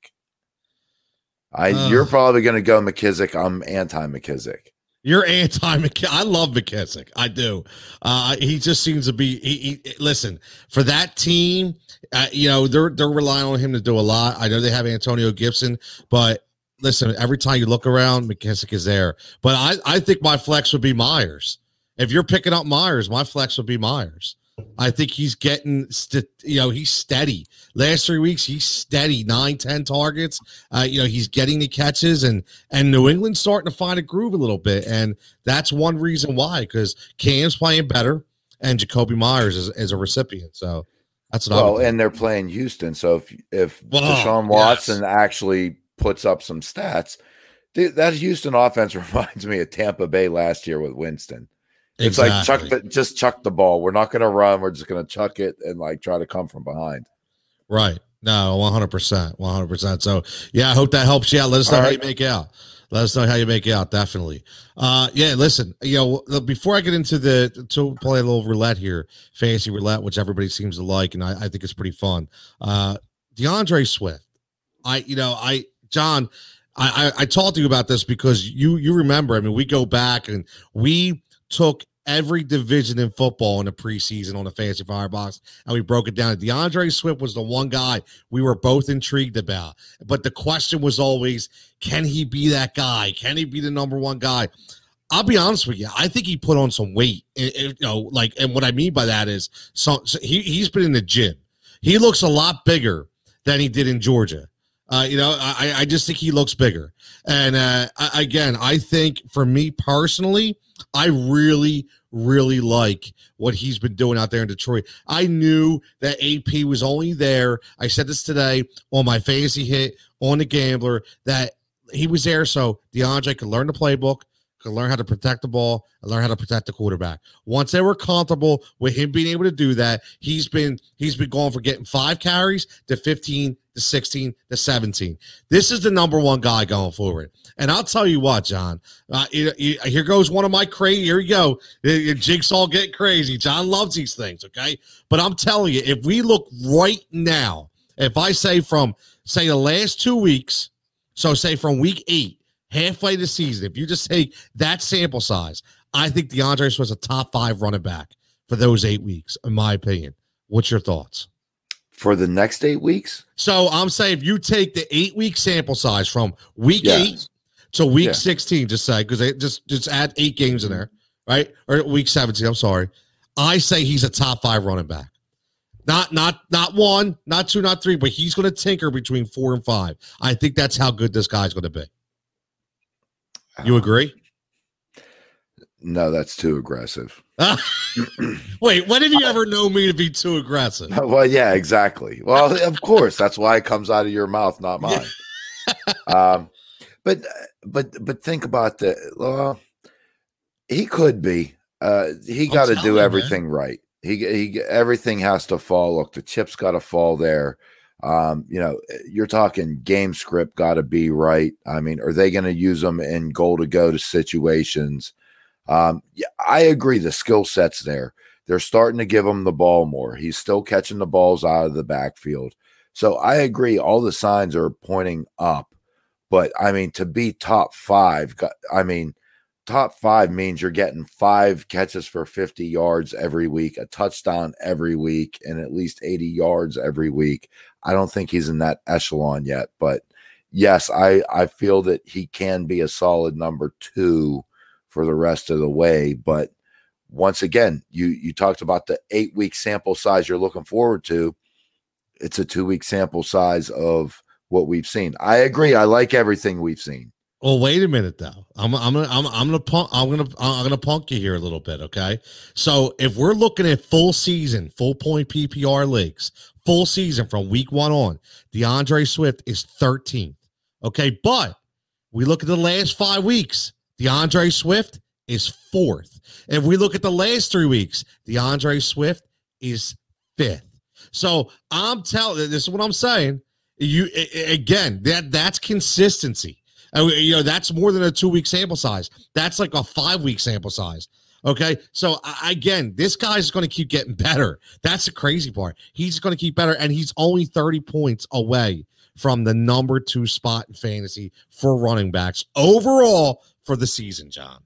I uh, you're probably going to go McKissic. I'm anti McKissic. You're anti McKissic. I love McKissic. I do. Uh, he just seems to be. He, he, listen for that team. Uh, you know they're they're relying on him to do a lot. I know they have Antonio Gibson, but listen, every time you look around, McKissic is there. But I I think my flex would be Meyers. If you're picking up Meyers, my flex would be Meyers. I think he's getting, st- you know, he's steady. Last three weeks, he's steady, nine, ten targets. Uh, you know, he's getting the catches, and and New England's starting to find a groove a little bit, and that's one reason why because Cam's playing better, and Jakobi Meyers is, is a recipient. So that's what well, and they're playing Houston. So if if well, Deshaun Watson yes. actually puts up some stats, that Houston offense reminds me of Tampa Bay last year with Winston. It's exactly. like chuck the, just chuck the ball. We're not going to run. We're just going to chuck it and like try to come from behind. Right. No, 100%. 100%. So, yeah, I hope that helps you out. Let us know All how right. you make out. Let us know how you make out. Definitely. Uh, yeah, listen, you know, before I get into the, to play a little roulette here, fantasy roulette, which everybody seems to like, and I, I think it's pretty fun. Uh, D'Andre Swift. I, you know, I, John, I, I, I talked to you about this because you, you remember, I mean, we go back and we, took every division in football in the preseason on the fantasy firebox and we broke it down. D'Andre Swift was the one guy we were both intrigued about. But the question was always can he be that guy? Can he be the number one guy? I'll be honest with you. I think he put on some weight. You know like and what i mean by that is so, so he, he's been in the gym. He looks a lot bigger than he did in georgia. Uh, you know, I, I just think he looks bigger. And uh, again, I think for me personally, I really, really like what he's been doing out there in Detroit. I knew that AP was only there. I said this today on my fantasy hit on the gambler that he was there so D'Andre could learn the playbook, could learn how to protect the ball and learn how to protect the quarterback. Once they were comfortable with him being able to do that, he's been he's been going for getting five carries to 15 to 16 to 17. This is the number one guy going forward. And I'll tell you what, John, uh, it, it, here goes one of my crazy. Here we go. The, jigsaw get crazy. John loves these things. Okay. But I'm telling you, if we look right now, if I say from, say, the last two weeks, so say from week eight halfway the season, if you just take that sample size, I think D'Andre was a top five running back for those eight weeks, in my opinion. What's your thoughts? For the next eight weeks? So I'm saying if you take the eight week sample size from week eight to week yeah. 16, just say, because just just add eight games in there, right? Or week 17, I'm sorry. I say he's a top five running back. Not not not one, not two, not three, but he's going to tinker between four and five. I think that's how good this guy's going to be. You agree? No, that's too aggressive. Wait, when did you ever know me to be too aggressive? Well, yeah, exactly. Well, of course, that's why it comes out of your mouth, not mine. um, but but but think about the. Well, he could be. Uh, he got to do everything man. right. He he everything has to fall. Look, the chips got to fall there. Um, you know, you're talking game script got to be right. I mean, are they going to use them in goal to go to situations? Um, yeah, I agree. The skill set's there. They're starting to give him the ball more. He's still catching the balls out of the backfield. So I agree. All the signs are pointing up. But I mean, to be top five, I mean, top five means you're getting five catches for 50 yards every week, a touchdown every week, and at least 80 yards every week. I don't think he's in that echelon yet, but yes, I I feel that he can be a solid number two for the rest of the way. But once again, you you talked about the eight week sample size you're looking forward to. It's a two week sample size of what we've seen. I agree. I like everything we've seen. Well, wait a minute though. I'm I'm gonna I'm, I'm gonna punk I'm gonna I'm gonna punk you here a little bit, okay? So if we're looking at full season, full point PPR leagues, full season from week one on, D'Andre Swift is 13th. Okay, but we look at the last five weeks, D'Andre Swift is fourth. If we look at the last three weeks, D'Andre Swift is fifth. So I'm telling this is what I'm saying. You again, that that's consistency. You know, that's more than a two week sample size. That's like a five week sample size. Okay. So again, this guy's going to keep getting better. That's the crazy part. He's going to keep better, and he's only 30 points away from the number two spot in fantasy for running backs overall for the season, John.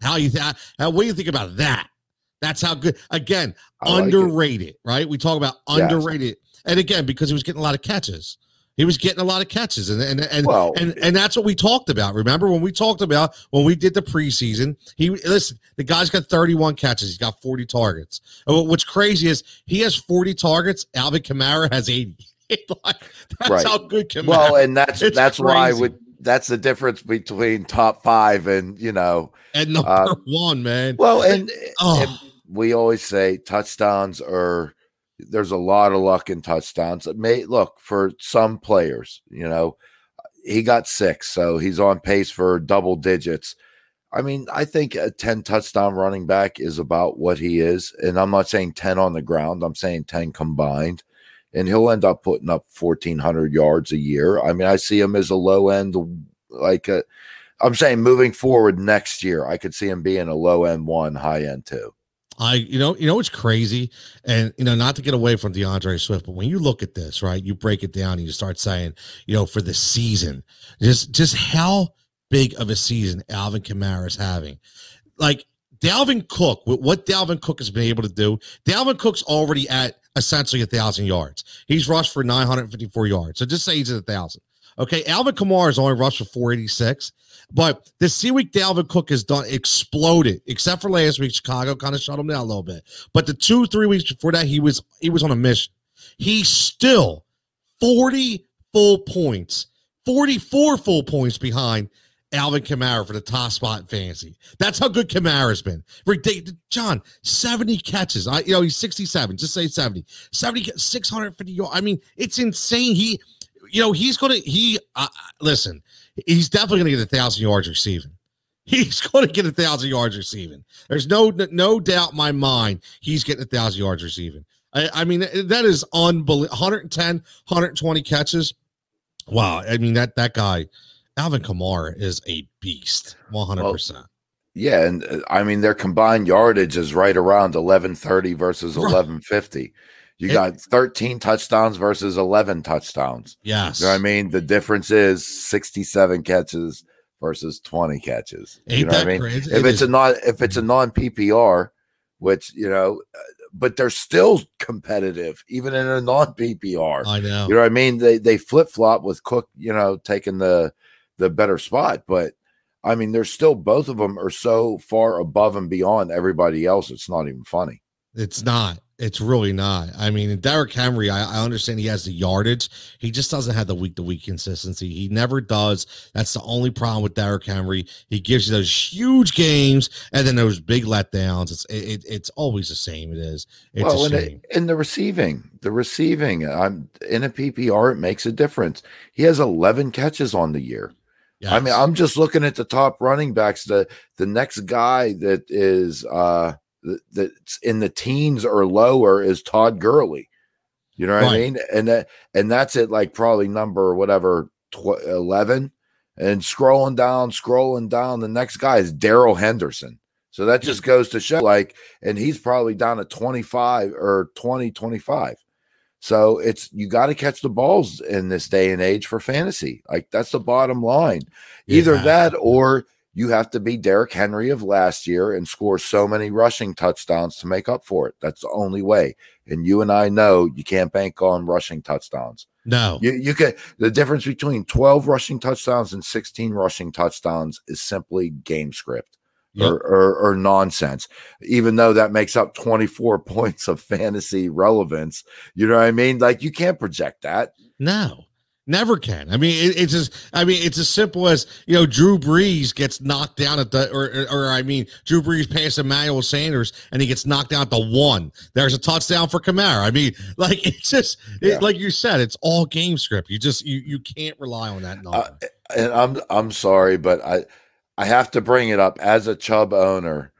How you th- how what do you think about that? That's how good again, like underrated, it. right? We talk about underrated. Yes. And again, because he was getting a lot of catches. He was getting a lot of catches, and and and, well, and and that's what we talked about. Remember when we talked about when we did the preseason? He listen, the guy's got 31 catches. He's got 40 targets. And what's crazy is he has 40 targets. Alvin Kamara has 80. like, that's right. how good Kamara. Well, and that's it's that's crazy. why would that's the difference between top five and you know and number uh, one, man. Well, and, oh. and we always say touchdowns are there's a lot of luck in touchdowns. It may look for some players, you know, he got six, so he's on pace for double digits. I mean, I think a 10 touchdown running back is about what he is. And I'm not saying 10 on the ground, I'm saying 10 combined. And he'll end up putting up 1,400 yards a year. I mean, I see him as a low end, like I'm saying moving forward next year, I could see him being a low end one, high end two. I, you know, you know, it's crazy, and you know, not to get away from D'Andre Swift, but when you look at this, right, you break it down and you start saying, you know, for the season, just just how big of a season Alvin Kamara is having. Like Dalvin Cook, what Dalvin Cook has been able to do, Dalvin Cook's already at essentially a thousand yards. He's rushed for 954 yards. So just say he's at a thousand. Okay, Alvin Kamara is only rushed for 486. But the C week Dalvin Cook has done exploded, except for last week. Chicago kind of shut him down a little bit. But the two, three weeks before that, he was he was on a mission. He's still 40 full points, 44 full points behind Alvin Kamara for the top spot in fantasy. That's how good Kamara's been. John, 70 catches. I you know, he's 67. Just say 70. 70 650 yards. I mean, it's insane. He you know, he's going to he uh, listen he's definitely going to get a thousand yards receiving. He's going to get a thousand yards receiving. There's no no doubt in my mind he's getting a thousand yards receiving. I, I mean that is unbelievable. 110, 120 catches. Wow. I mean that that guy, Alvin Kamara, is a beast. 100. Well, percent Yeah, and uh, I mean their combined yardage is right around 1130 versus 1150. You got 13 touchdowns versus 11 touchdowns. Yes. You know I mean? The difference is 67 catches versus 20 catches. Ain't you know that what I mean? Crazy? If it it's is. a non if it's a non PPR, which you know, but they're still competitive even in a non PPR. I know. You know what I mean? They they flip flop with Cook, you know, taking the the better spot, but I mean, they're still both of them are so far above and beyond everybody else. It's not even funny. It's not. It's really not. I mean, Derrick Henry, I, I, understand he has the yardage. He just doesn't have the week to week consistency. He never does. That's the only problem with Derrick Henry. He gives you those huge games and then those big letdowns. It's it, it's always the same. It is. It's well, a shame. In, in the receiving, the receiving, I'm in a PPR. It makes a difference. He has 11 catches on the year. Yes. I mean, I'm just looking at the top running backs. The the next guy that is uh that's in the teens or lower is Todd Gurley. You know what right. I mean? And that and that's it, like probably number whatever tw- eleven. And scrolling down, scrolling down, the next guy is Darrell Henderson. So that just goes to show, like, and he's probably down at 25 or 20, 25. So it's you got to catch the balls in this day and age for fantasy. Like that's the bottom line. Either yeah. that or you have to be Derrick Henry of last year and score so many rushing touchdowns to make up for it. That's the only way. And you and I know you can't bank on rushing touchdowns. No. You you get the difference between 12 rushing touchdowns and 16 rushing touchdowns is simply game script. Yep. Or, or, or, nonsense, even though that makes up 24 points of fantasy relevance. You know what I mean? Like you can't project that. No. Never can. I mean, it, it's just. I mean, it's as simple as you know, Drew Brees gets knocked down at the, or, or, or I mean, Drew Brees passes Emmanuel Sanders and he gets knocked down at the one. There's a touchdown for Kamara. I mean, like it's just, yeah. it, like you said, it's all game script. You just, you you can't rely on that number. Uh, and I'm I'm sorry, but I I have to bring it up as a Chubb owner.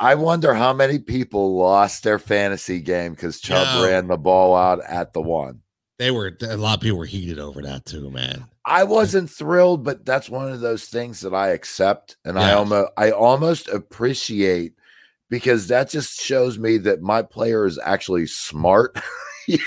I wonder how many people lost their fantasy game because Chubb no. ran the ball out at the one. They were a lot of people were heated over that too, man. I wasn't thrilled, but that's one of those things that I accept and I almost I almost appreciate because that just shows me that my player is actually smart. yeah.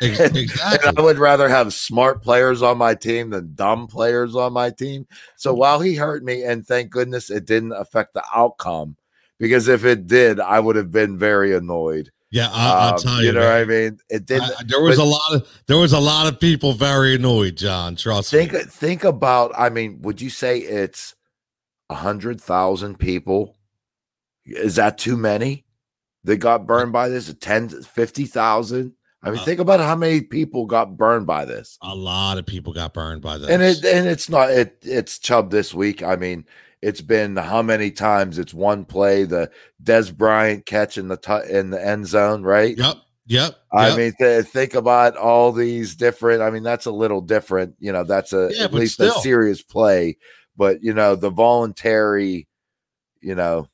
exactly. And I would rather have smart players on my team than dumb players on my team. So mm-hmm. while he hurt me, and thank goodness it didn't affect the outcome, because if it did, I would have been very annoyed. Yeah, I, will um, tell you. You know man. what I mean? It did. there was a lot of there was a lot of people very annoyed. John, trust think, me. Think about. I mean, would you say it's a hundred thousand people? Is that too many? That got burned by this? 10, 50,000? I mean, uh, think about how many people got burned by this. A lot of people got burned by this, and it and it's not it. It's Chubb this week. I mean, it's been how many times? It's one play, the Dez Bryant catch in the t- in the end zone, right? Yep. Yep. I yep. mean, th- think about all these different. I mean, that's a little different. You know, that's a yeah, at least still. a serious play. But you know, the voluntary, you know,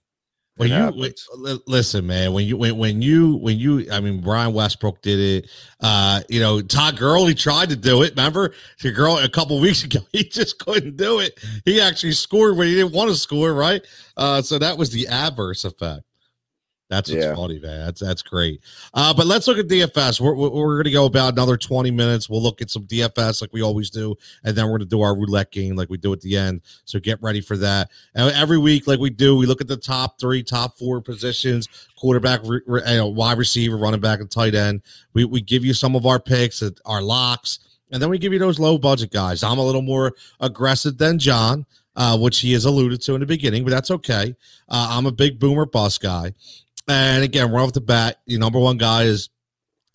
when you when, listen, man, when you when when you when you, I mean, Brian Westbrook did it. Uh, you know, Todd Gurley tried to do it. Remember, the girl a couple weeks ago, he just couldn't do it. He actually scored when he didn't want to score, right? Uh, so that was the adverse effect. That's what's yeah. funny, man. That's that's great. Uh, but let's look at DFS. We're, we're going to go about another 20 minutes. We'll look at some DFS like we always do, and then we're going to do our roulette game like we do at the end. So get ready for that. And every week, like we do, we look at the top three, top four positions: quarterback, re, re, you know, wide receiver, running back, and tight end. We we give you some of our picks, our locks, and then we give you those low budget guys. I'm a little more aggressive than John. Uh, which he has alluded to in the beginning, but that's okay. Uh, I'm a big boomer bust guy. And again, right off the bat, the number one guy is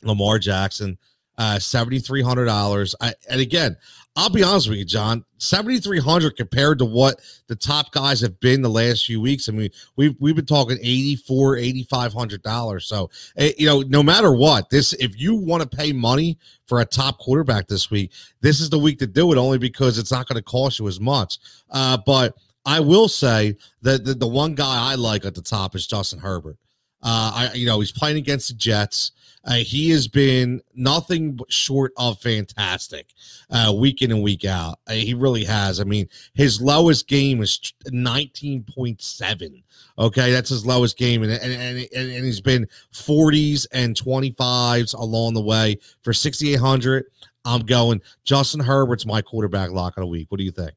Lamar Jackson, uh, seventy three hundred dollars. And again, I'll be honest with you, John, seventy three hundred compared to what the top guys have been the last few weeks. I mean, we've we've been talking eighty four, eighty five hundred dollars. So eh, you know, no matter what, this if you want to pay money for a top quarterback this week, this is the week to do it. Only because it's not going to cost you as much. Uh, but I will say that the, the one guy I like at the top is Justin Herbert. Uh, I, you know, he's playing against the Jets. Uh, he has been nothing short of fantastic, uh, week in and week out. Uh, he really has. I mean, his lowest game is nineteen point seven. Okay, that's his lowest game, and and, and and he's been forties and twenty fives along the way for sixty eight hundred. I'm going Justin Herbert's my quarterback lock of the week. What do you think?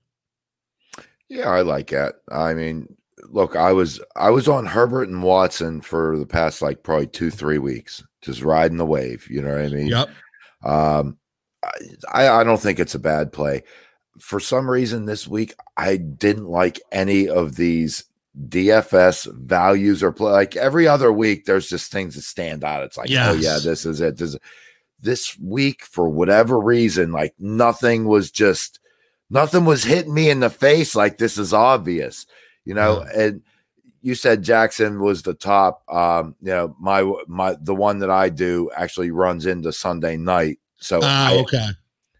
Yeah, I like that. I mean, look, I was I was on Herbert and Watson for the past like probably two three weeks, just riding the wave. You know what I mean? Yep. Um, I I don't think it's a bad play. For some reason, this week I didn't like any of these DFS values or play. Like every other week, there's just things that stand out. It's like, yes. oh yeah, this is it. This, this week, for whatever reason, like nothing was just nothing was hitting me in the face. Like this is obvious you know, yeah. and you said Jackson was the top. Um, you know, my my the one that I do actually runs into Sunday night. So ah, okay.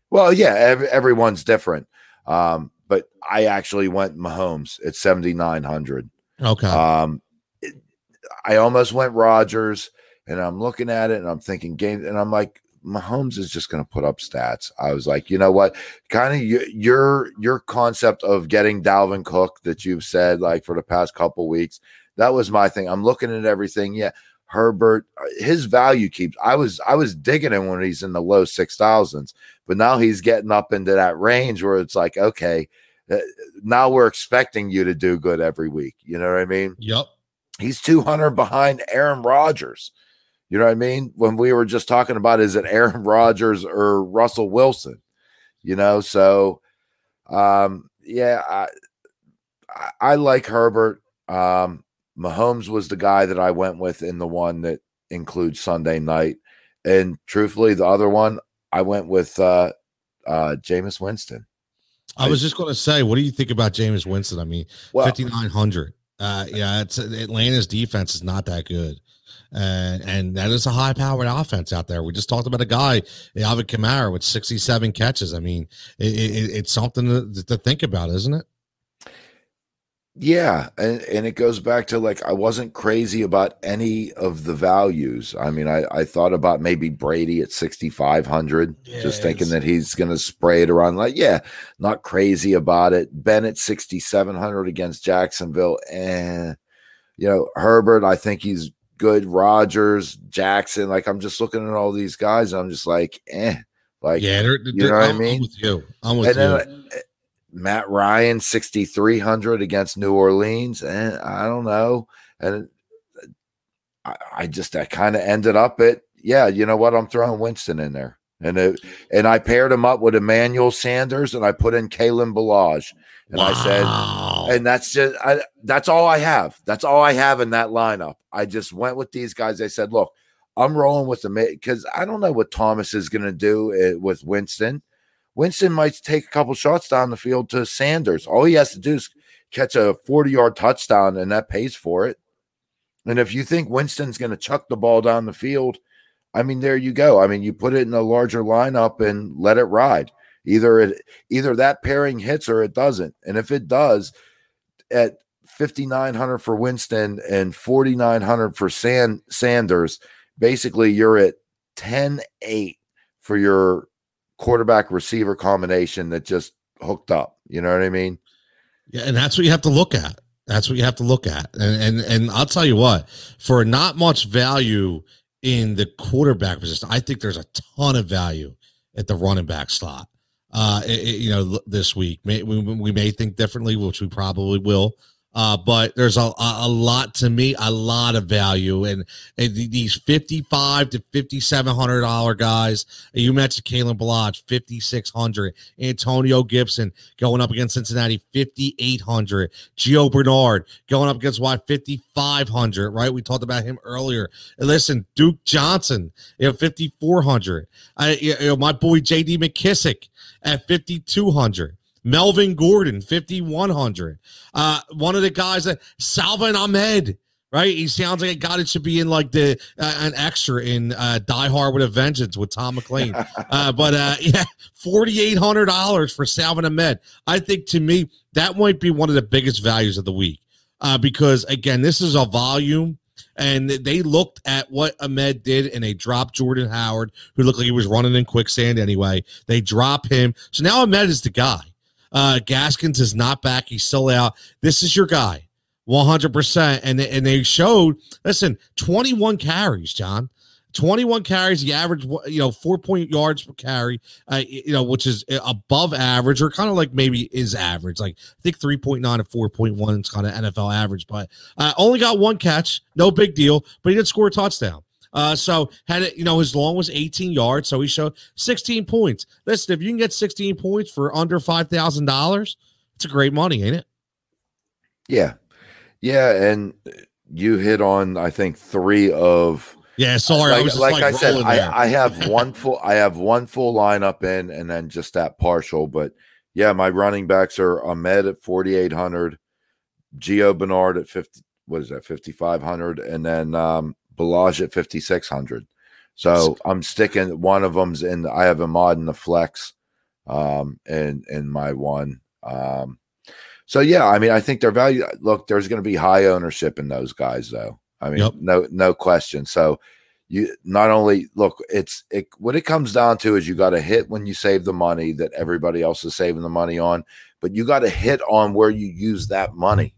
Well, yeah, every, everyone's different. Um, but I actually went Mahomes at seventy nine hundred. Okay. Um, it, I almost went Rodgers, and I'm looking at it, and I'm thinking game, and I'm like, Mahomes is just going to put up stats. I was like, you know what? Kind of your your concept of getting Dalvin Cook that you've said like for the past couple weeks. That was my thing. I'm looking at everything. Yeah, Herbert, uh, his value keeps. I was I was digging him when he's in the low six thousands, but now he's getting up into that range where it's like, okay, Uh, now we're expecting you to do good every week. You know what I mean? Yep. He's 200 behind Aaron Rodgers. You know what I mean? When we were just talking about is it Aaron Rodgers or Russell Wilson? You know, so um, yeah, I, I, like Herbert. Um, Mahomes was the guy that I went with in the one that includes Sunday night. And truthfully, the other one I went with uh uh Jameis Winston. I was just going to say, what do you think about Jameis Winston? I mean, well, 5,900. Uh, yeah, it's Atlanta's defense is not that good. Uh, and that is a high powered offense out there. We just talked about a guy, Alvin Kamara, with 67 catches. I mean, it, it, it's something to, to think about, isn't it? Yeah, and, and it goes back to like I wasn't crazy about any of the values. I mean, I, I thought about maybe Brady at 6,500, yes. just thinking that he's going to spray it around. Like, yeah, not crazy about it. Bennett 6,700 against Jacksonville. And, you know, Herbert, I think he's good. Rodgers, Jackson. Like, I'm just looking at all these guys. I'm just like, eh. Like, yeah, they're, they're, you know what I'm, I mean? I'm with you. I'm with and you. Then, Matt Ryan 6300 against New Orleans and I don't know and uh, I, I just I kind of ended up at yeah you know what I'm throwing Winston in there and it, and I paired him up with Emmanuel Sanders and I put in Kalen Ballage and wow. I said and that's just I, that's all I have that's all I have in that lineup I just went with these guys I said look I'm rolling with them because I don't know what Thomas is going to do eh, with Winston Winston might take a couple shots down the field to Sanders. All he has to do is catch a 40 yard touchdown, and that pays for it. And if you think Winston's going to chuck the ball down the field, I mean, there you go. I mean, you put it in a larger lineup and let it ride. Either it either that pairing hits or it doesn't. And if it does, at 5900 for Winston and 4900 for San, Sanders, basically you're at 10-8 for your quarterback receiver combination that just hooked up. You know what I mean? Yeah, and that's what you have to look at. That's what you have to look at. And and and I'll tell you what, for not much value in the quarterback position, I think there's a ton of value at the running back slot. Uh, it, it, you know, this week may, we, we may think differently, which we probably will. Uh, but there's a, a lot to me, a lot of value, and, and these fifty-five to fifty-seven hundred dollar guys. You mentioned Kalen Ballage, fifty-six hundred. Antonio Gibson going up against Cincinnati, fifty-eight hundred. Gio Bernard going up against why fifty-five hundred. Right, we talked about him earlier. listen, Duke Johnson, you know, fifty-four hundred. I, you know, my boy J.D. McKissic at fifty-two hundred. Melvin Gordon, 5,100. Uh, one of the guys that Salvon Ahmed, right? He sounds like a guy that should be in like the uh, an extra in uh, Die Hard with a Vengeance with Tom McClane. uh, but uh, yeah, forty eight hundred dollars for Salvon Ahmed. I think to me that might be one of the biggest values of the week uh, because again, this is a volume. And they looked at what Ahmed did, and they dropped Jordan Howard, who looked like he was running in quicksand anyway. They drop him, so now Ahmed is the guy. Uh, Gaskins is not back. He's still out. This is your guy, 100%. And, and they showed, listen, 21 carries, John. 21 carries, the average, you know, four point yards per carry, uh, you know, which is uh, above average or kind of like maybe is average. Like I think 3.9 to 4.1 is kind of NFL average, but uh, only got one catch, no big deal, but he did score a touchdown. Uh, so had it, you know, his long was 18 yards, so he showed 16 points. Listen, if you can get 16 points for under five thousand dollars, it's a great money, ain't it? Yeah, yeah, and you hit on I think three of yeah. Sorry, like, I, like like I said, I, I have one full I have one full lineup in, and then just that partial. But yeah, my running backs are Ahmed at 4,800, Gio Bernard at 50. What is that? 5,500, and then um, Ballage at 5,600. So I'm sticking one of them's in. I have Ahmed in the flex, um, in in my one. Um, so yeah, I mean, I think their value. Look, there's going to be high ownership in those guys, though. I mean, yep. no no question. So you not only look, it's it. What it comes down to is you got to hit when you save the money that everybody else is saving the money on, but you got to hit on where you use that money.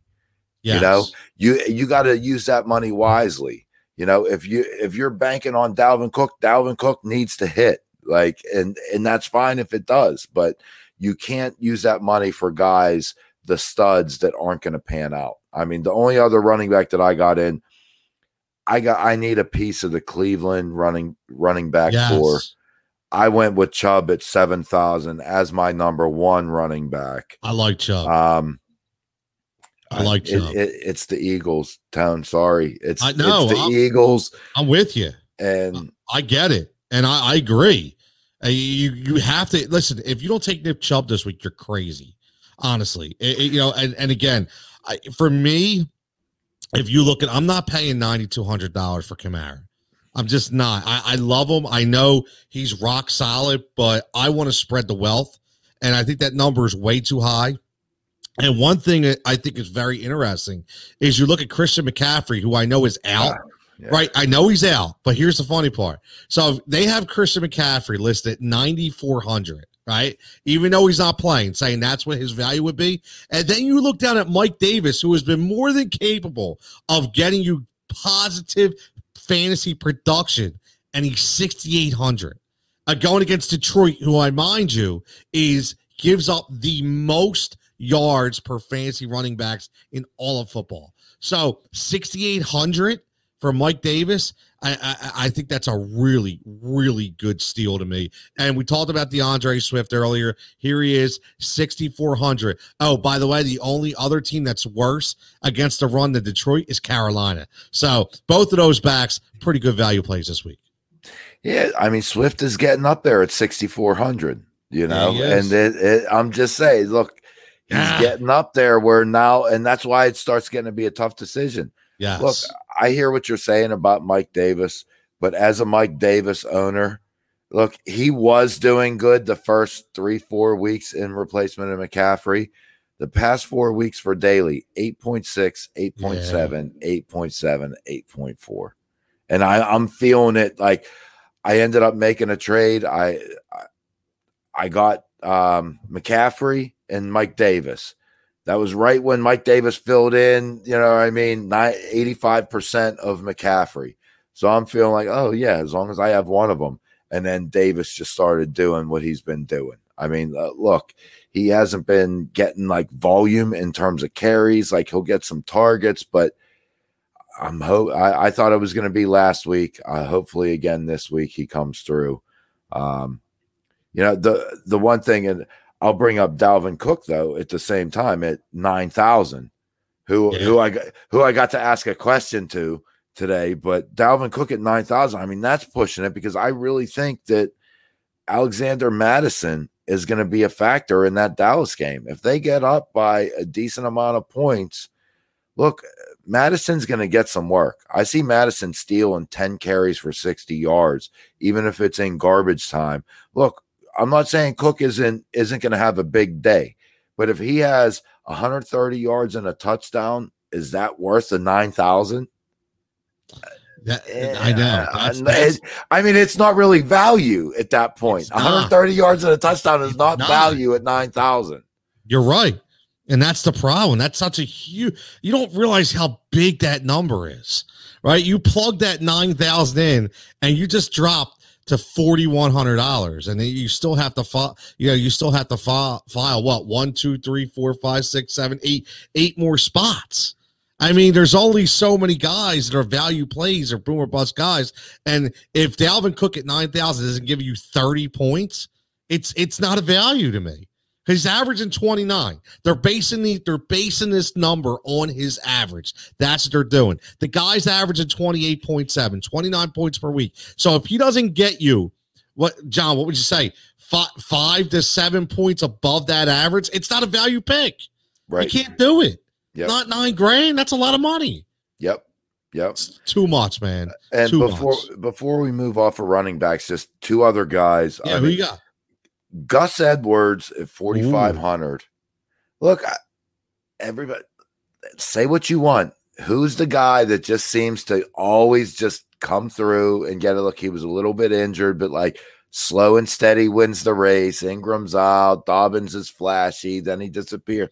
Yes. You know, you you got to use that money wisely. You know, if you if you're banking on Dalvin Cook, Dalvin Cook needs to hit. Like, and and that's fine if it does, but you can't use that money for guys, the studs that aren't going to pan out. I mean, the only other running back that I got in, I got I need a piece of the Cleveland running running back yes. core. I went with Chubb at seven thousand as my number one running back. I like Chubb. Um, I like Chubb. It, it, it's the Eagles. Town, sorry, it's I know it's the I'm, Eagles. I'm with you, and I get it, and I, I agree. Uh, you you have to listen. If you don't take Nick Chubb this week, you're crazy. Honestly, it, you know, and and again, I, for me, if you look at, I'm not paying ninety two hundred dollars for Kamara. I'm just not. I, I love him. I know he's rock solid, but I want to spread the wealth, and I think that number is way too high. And one thing that I think is very interesting is you look at Christian McCaffrey, who I know is out. Yeah. Right. I know he's out, but here's the funny part. So they have Christian McCaffrey listed at 9,400, right? Even though he's not playing, saying that's what his value would be. And then you look down at Mike Davis, who has been more than capable of getting you positive fantasy production, and he's 6,800. Uh, going against Detroit, who I mind you is gives up the most yards per fantasy running backs in all of football. So 6,800 for Mike Davis, I, I, I think that's a really really good steal to me. And we talked about D'Andre Swift earlier. Here he is, sixty four hundred. Oh, by the way, the only other team that's worse against the run than Detroit is Carolina. So both of those backs, pretty good value plays this week. Yeah, I mean Swift is getting up there at sixty four hundred. You know, yeah, and it, it, I'm just saying, look, he's ah. getting up there where now, and that's why it starts getting to be a tough decision. Yeah, look, I hear what you're saying about Mike Davis, but as a Mike Davis owner, look, he was doing good the first three, four weeks in replacement of McCaffrey. The past four weeks for daily 8.6, 8.7, yeah. 8.7, 8.4. And I, I'm feeling it like I ended up making a trade. I I, I got um, McCaffrey and Mike Davis. That was right when Mike Davis filled in, you know, I mean, 85% of McCaffrey. So I'm feeling like, oh, yeah, as long as I have one of them. And then Davis just started doing what he's been doing. I mean, uh, look, he hasn't been getting like volume in terms of carries. Like he'll get some targets, but I'm hope I, I thought it was going to be last week. Uh, hopefully, again this week he comes through. Um, you know the the one thing, and I'll bring up Dalvin Cook though at the same time at nine thousand, who yeah. who I got, who I got to ask a question to today. But Dalvin Cook at nine thousand, I mean that's pushing it because I really think that Alexander Mattison is going to be a factor in that Dallas game. If they get up by a decent amount of points, look, Mattison's going to get some work. I see Mattison stealing 10 carries for 60 yards, even if it's in garbage time. Look, I'm not saying Cook isn't isn't going to have a big day, but if he has 130 yards and a touchdown, is that worth the 9,000? That, I know. That's, that's, I mean, it's not really value at that point. 130 yards and a touchdown is not, not, value at 9,000. You're right. And that's the problem. That's such a huge, you don't realize how big that number is, right? You plug that 9,000 in and you just drop to forty one hundred dollars, and then you still have to file. You know, you still have to file, file what one, two, three, four, five, six, seven, eight, eight more spots. I mean, there's only so many guys that are value plays or boomer bust guys, and if Dalvin Cook at nine thousand doesn't give you thirty points, it's it's not a value to me. He's averaging 29. They're basing the they're basing this number on his average. That's what they're doing. The guy's averaging 28.7, 29 points per week. So if he doesn't get you, what John, what would you say? Five, five to seven points above that average, it's not a value pick. Right. You can't do it. Yep. Not nine grand. That's a lot of money. Yep. Yep. It's too much, man. And too before much. before we move off of running backs, just two other guys. Yeah, I who mean, you got? Gus Edwards at 4,500. Look, everybody say what you want. Who's the guy that just seems to always just come through and get a look? He was a little bit injured, but like slow and steady wins the race. Ingram's out. Dobbins is flashy. Then he disappears.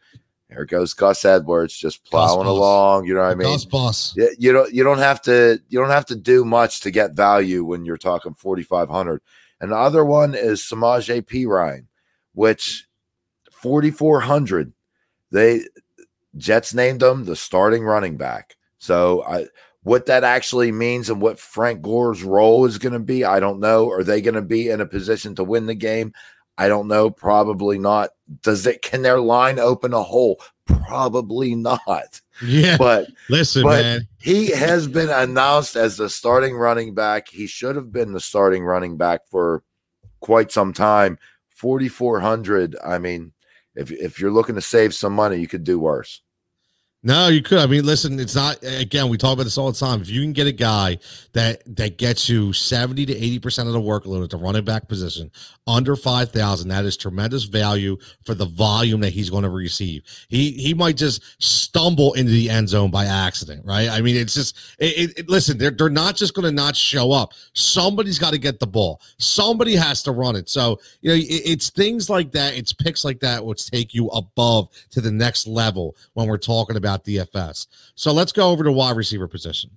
There goes Gus Edwards just plowing along. You know what I mean? Gus boss. You don't you don't have to you don't have to do much to get value when you're talking 4,500. And the other one is Samaje Perine, which 4400. They Jets named him the starting running back. So I what that actually means and what Frank Gore's role is going to be, I don't know. Are they going to be in a position to win the game? I don't know. Probably not. Does it? Can their line open a hole? Probably not. Yeah. But listen, but man. He has been announced as the starting running back. He should have been the starting running back for quite some time. 4,400. I mean, if, if you're looking to save some money, you could do worse. No, you could. I mean, listen, it's not again, we talk about this all the time. If you can get a guy that that gets you 70 to 80% of the workload at the running back position under 5,000, that is tremendous value for the volume that he's going to receive. He he might just stumble into the end zone by accident, right? I mean, it's just it, it, listen, they're they're not just going to not show up. Somebody's got to get the ball. Somebody has to run it. So, you know, it, it's things like that, it's picks like that which take you above to the next level when we're talking about about DFS. So let's go over to wide receiver position.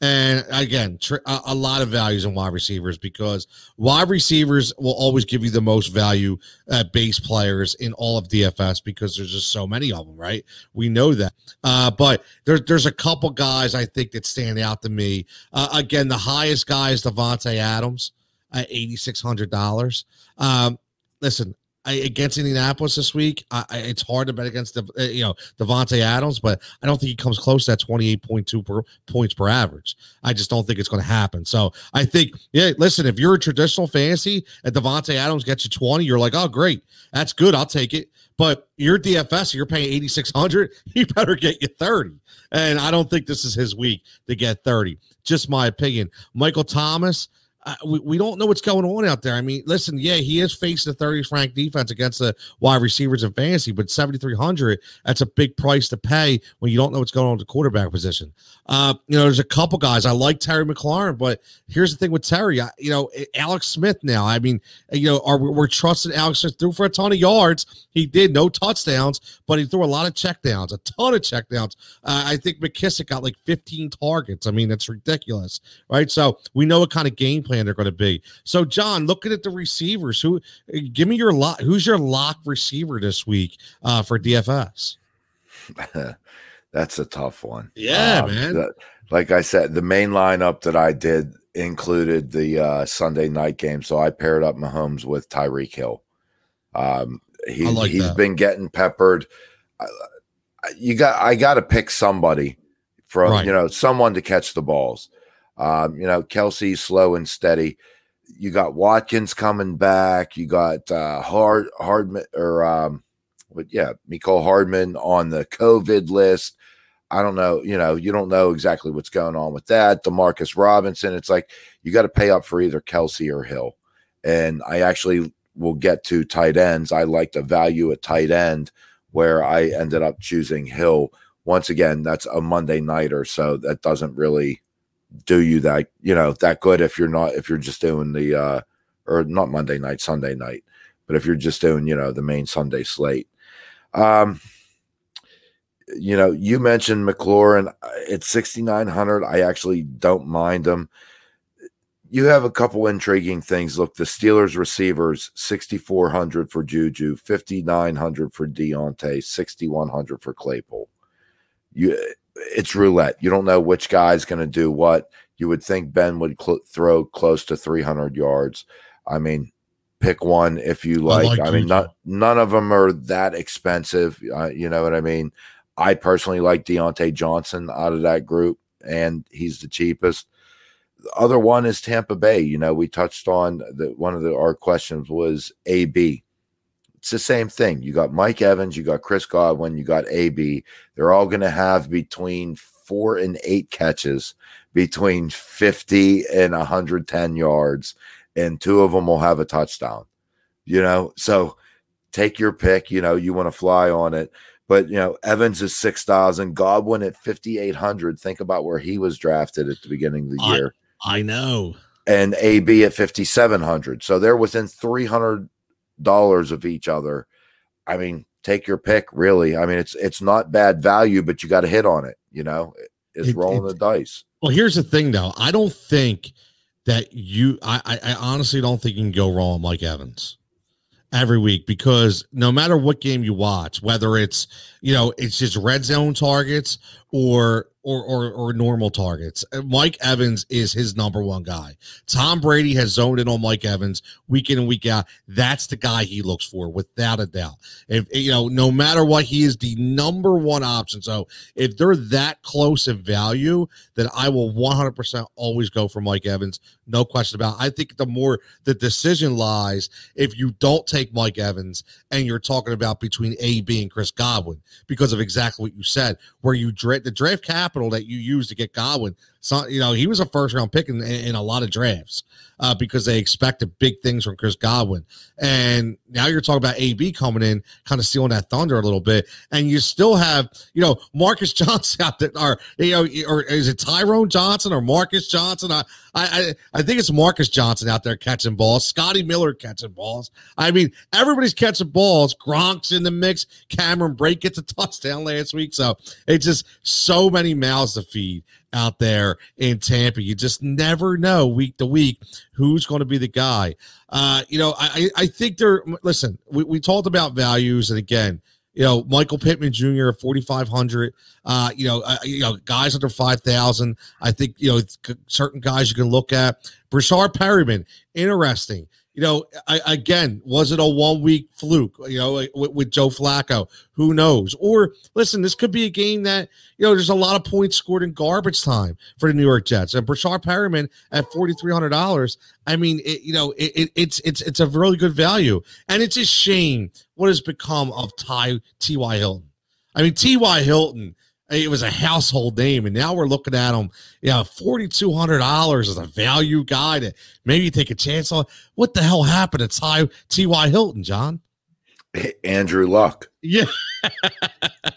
And again, tr- a, lot of values in wide receivers because wide receivers will always give you the most value at base players in all of DFS because there's just so many of them, right? We know that. Uh, but there's there's a couple guys I think that stand out to me. Uh, again, the highest guy is Davante Adams at eighty six hundred dollars. Um, listen, Against Indianapolis this week. I, I, it's hard to bet against the uh, you know Davante Adams, but I don't think he comes close to that twenty eight point two points per average. I just don't think it's going to happen. So I think yeah, listen, if you're a traditional fantasy and Davante Adams gets you twenty, you're like, oh great, that's good, I'll take it. But your DFS, you're paying eighty six hundred, he better get you thirty. And I don't think this is his week to get thirty. Just my opinion. Michael Thomas we, we don't know what's going on out there. I mean, listen, yeah, he is facing the 30th ranked defense against the wide receivers in fantasy, but 7,300, that's a big price to pay when you don't know what's going on with the quarterback position. Uh, you know, there's a couple guys. I like Terry McLaurin, but here's the thing with Terry, I, you know, Alex Smith now. I mean, you know, are we're trusting Alex Smith threw for a ton of yards. He did no touchdowns, but he threw a lot of checkdowns, a ton of checkdowns. Uh, I think McKissic got like 15 targets. I mean, that's ridiculous, right? So we know what kind of game plan they're going to be. So, John, looking at the receivers, who give me your lock? Who's your lock receiver this week uh, for DFS? That's a tough one. Yeah, um, man. The, like I said, the main lineup that I did included the uh, Sunday night game, so I paired up Mahomes with Tyreek Hill. Um, he, like he's that. been getting peppered. you got, I got to pick somebody from right. you know someone to catch the balls. Um, you know, Kelce's slow and steady. You got Watkins coming back. You got uh, Hard Hardman or um, but yeah, Mecole Hardman on the COVID list. I don't know. You know, you don't know exactly what's going on with that. Demarcus Robinson. It's like you got to pay up for either Kelce or Hill. And I actually will get to tight ends. I like the value at tight end where I ended up choosing Hill. Once again, that's a Monday nighter, so that doesn't really do you that you know that good if you're not if you're just doing the uh or not Monday night, Sunday night, but if you're just doing you know the main Sunday slate. Um, you know, you mentioned McLaurin at 6,900. I actually don't mind him. You have a couple intriguing things. Look, the Steelers receivers 6,400 for Juju, 5,900 for Diontae, 6,100 for Claypool. You it's roulette. You don't know which guy's going to do what. You would think Ben would cl- throw close to 300 yards. I mean, pick one if you like. I, like I mean, not none of them are that expensive. Uh, you know what I mean? I personally like Diontae Johnson out of that group, and he's the cheapest. The other one is Tampa Bay. You know, we touched on that. One of the our questions was AB it's the same thing. You got Mike Evans, you got Chris Godwin, you got AB. They're all going to have between four and eight catches, between 50 and 110 yards, and two of them will have a touchdown. You know, so take your pick. You know, you want to fly on it. But, you know, Evans is 6,000, Godwin at 5,800. Think about where he was drafted at the beginning of the I, year. I know. And AB at 5,700. So they're within 300 dollars of each other. I mean, take your pick, really. I mean, it's it's not bad value, but you got to hit on it. You know, it's it, rolling it, the dice. Well, here's the thing, though. I don't think that you. I, I honestly don't think you can go wrong, Mike Evans. every week because no matter what game you watch, whether it's you know it's just red zone targets or or, or, or normal targets. Uh, Mike Evans is his number one guy. Tom Brady has zoned in on Mike Evans week in and week out. That's the guy he looks for without a doubt. If you know, no matter what, he is the number one option. So if they're that close in value, then I will 100% always go for Mike Evans. No question about. It. I think the more the decision lies if you don't take Mike Evans and you're talking about between AB and Chris Godwin because of exactly what you said, where you draft the draft capital that you use to get Godwin. So you know he was a first round pick in, in a lot of drafts uh, because they expected big things from Chris Godwin, and now you're talking about AB coming in, kind of stealing that thunder a little bit, and you still have you know Marcus Johnson out there, or you know, or is it Tyrone Johnson or Marcus Johnson? I I I think it's Marcus Johnson out there catching balls, Scotty Miller catching balls. I mean everybody's catching balls. Gronk's in the mix. Cameron Brate gets a touchdown last week, so it's just so many mouths to feed out there in Tampa. You just never know week to week who's going to be the guy. Uh, you know, I, I think they're, listen, we, we talked about values. And again, you know, Michael Pittman Jr. 4,500, uh, you know, uh, you know, guys under 5,000. I think, you know, certain guys you can look at. Breshad Perriman, interesting you know, I, again, was it a one week fluke, you know, with, with, Joe Flacco? Who knows? Or listen, this could be a game that, you know, there's a lot of points scored in garbage time for the New York Jets. And Breshad Perriman at $4,300, I mean, it, you know, it, it, it's, it's, it's a really good value. And it's a shame what has become of Ty, T.Y. Hilton. I mean, T.Y. Hilton it was a household name, and now we're looking at him. Yeah, forty two hundred dollars as a value guy to maybe take a chance on. What the hell happened to Ty T. Y. Hilton, John? Andrew Luck. Yeah,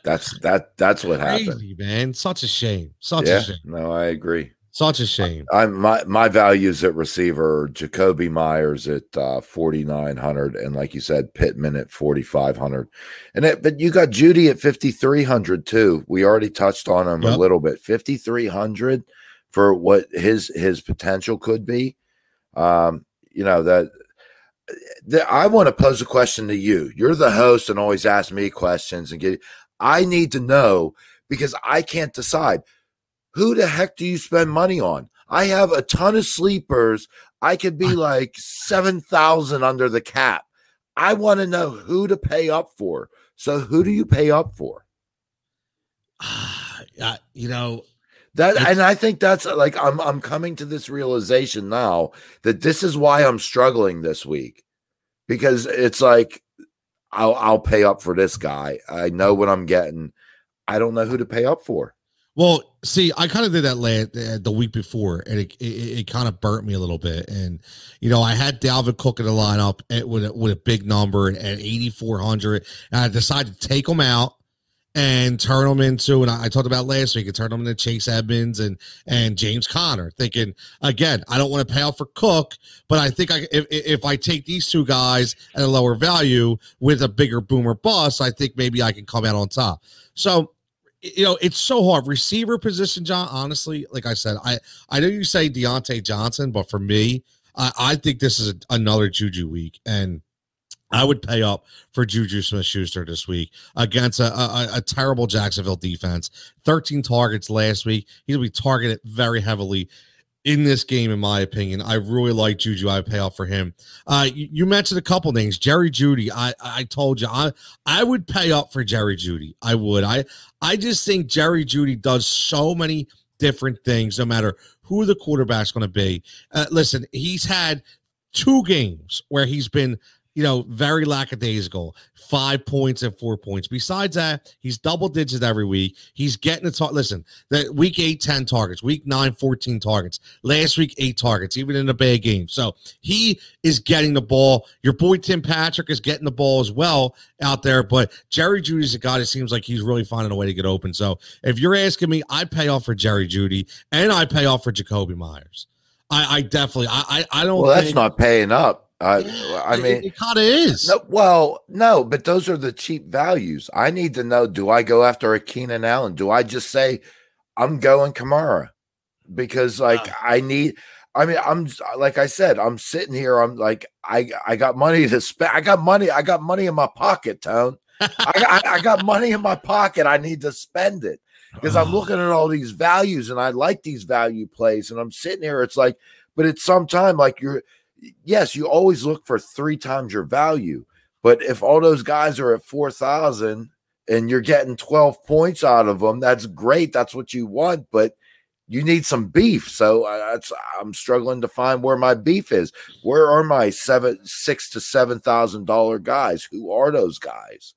that's that. That's what Crazy, happened, man. Such a shame. Such yeah, a shame. No, I agree. Such a shame. I, my my values at receiver: Jakobi Meyers at uh, forty nine hundred, and like you said, Pittman at forty five hundred. And it, but you got Jeudy at fifty three hundred too. We already touched on him yep. a little bit. Fifty three hundred for what his his potential could be. Um, you know that. that I want to pose a question to you. You're the host and always ask me questions and get. I need to know because I can't decide who the heck do you spend money on? I have a ton of sleepers. I could be like 7,000 under the cap. I want to know who to pay up for. So who do you pay up for? Uh, you know, that and I think that's like I'm I'm coming to this realization now that this is why I'm struggling this week. Because it's like I'll I'll pay up for this guy. I know what I'm getting. I don't know who to pay up for. Well, see, I kind of did that last, uh, the week before, and it, it, it kind of burnt me a little bit. And you know, I had Dalvin Cook in the lineup at, with a, with a big number at eighty four hundred, and I decided to take him out and turn them into. And I, I talked about last week, and turn them into Chase Edmonds and and James Conner. Thinking again, I don't want to pay out for Cook, but I think I if if I take these two guys at a lower value with a bigger boomer bust, I think maybe I can come out on top. So you know, it's so hard. Receiver position, John. Honestly, like I said, I I know you say Diontae Johnson, but for me, I, I think this is a, another Juju week, and I would pay up for Juju Smith Schuster this week against a, a, a, terrible Jacksonville defense. 13 targets last week. He'll be targeted very heavily in this game, in my opinion. I really like Juju. I pay off for him. Uh, you, you, mentioned a couple names, Jerry Jeudy. I I told you I I would pay up for Jerry Jeudy. I would. I I just think Jerry Jeudy does so many different things, no matter who the quarterback's going to be. Uh, listen, he's had two games where he's been you know, very lackadaisical. Five points and four points. Besides that, he's double digits every week. He's getting the talk. Listen, that week eight, 10 targets, week nine, 14 targets. Last week, eight targets, even in a bad game. So he is getting the ball. Your boy Tim Patrick is getting the ball as well out there. But Jerry Jeudy's a guy that seems like he's really finding a way to get open. So if you're asking me, I pay off for Jerry Jeudy and I pay off for Jakobi Meyers. I, I definitely I I, I don't Well, that's not paying up. Uh, I mean, it, kind of is. No, well, no, but those are the cheap values. I need to know: Do I go after a Keenan Allen? Do I just say I'm going Kamara? Because like I need. I mean, I'm like I said, I'm sitting here. I'm like, I I got money to spend. I got money. I got money in my pocket, Tone. I, I, I, got money in my pocket. I need to spend it because I'm looking at all these values and I like these value plays. And I'm sitting here. It's like, but it's sometime like you're. Yes, you always look for three times your value. But if all those guys are at four thousand and you're getting twelve points out of them, that's great. That's what you want. But you need some beef. So uh, I, I'm struggling to find where my beef is. Where are my seven, six to seven thousand dollar guys? Who are those guys?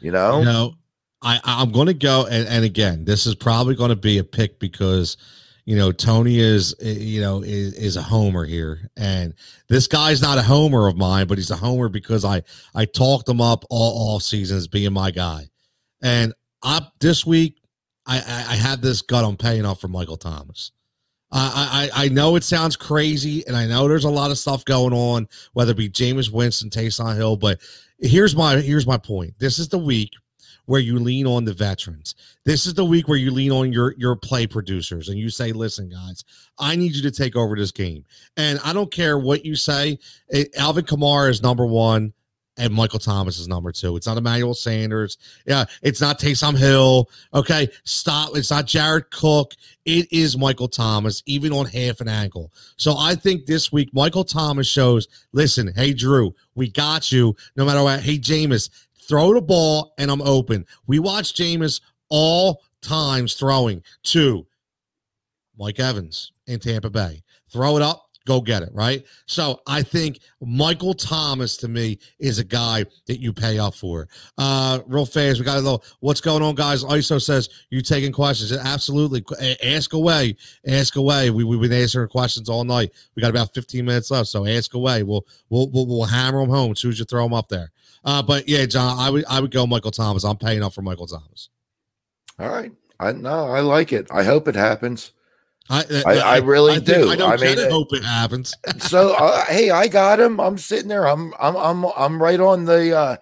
You know, you know, I I'm going to go and, and again, this is probably going to be a pick because you know Tony is eh, you know is, is a homer here, and this guy's not a homer of mine, but he's a homer because I I talked him up all all seasons being my guy, and up this week I, I, I had this gut on paying off for Michael Thomas. I, I I know it sounds crazy, and I know there's a lot of stuff going on, whether it be Jameis Winston, Taysom Hill. But here's my here's my point. This is the week where you lean on the veterans. This is the week where you lean on your your play producers and you say, "Listen, guys, I need you to take over this game." And I don't care what you say. It, Alvin Kamara is number one and Michael Thomas is number two. It's not Emmanuel Sanders. Yeah, it's not Taysom Hill. Okay, stop. It's not Jared Cook. It is Michael Thomas, even on half an ankle. So I think this week Michael Thomas shows. Listen, hey Drew, we got you. No matter what. Hey Jameis, throw the ball and I'm open. We watched Jameis all times throwing to Mike Evans in Tampa Bay. Throw it up, go get it, right? So I think Michael Thomas to me is a guy that you pay up for. Uh, real fast, we got a little what's going on, guys. ISO says you taking questions. Absolutely. Ask away. Ask away. We, we've been answering questions all night. We got about 15 minutes left, so ask away. We'll we'll we'll, we'll hammer them home as soon as you throw them up there. Uh, but yeah, John, I would I would go Michael Thomas. I'm paying up for Michael Thomas. All right. I no, I like it. I hope it happens. I, I, I, really I do. I don't I mean, hope it happens. so, uh, hey, I got him. I'm sitting there. I'm, I'm, I'm, I'm right on the, uh,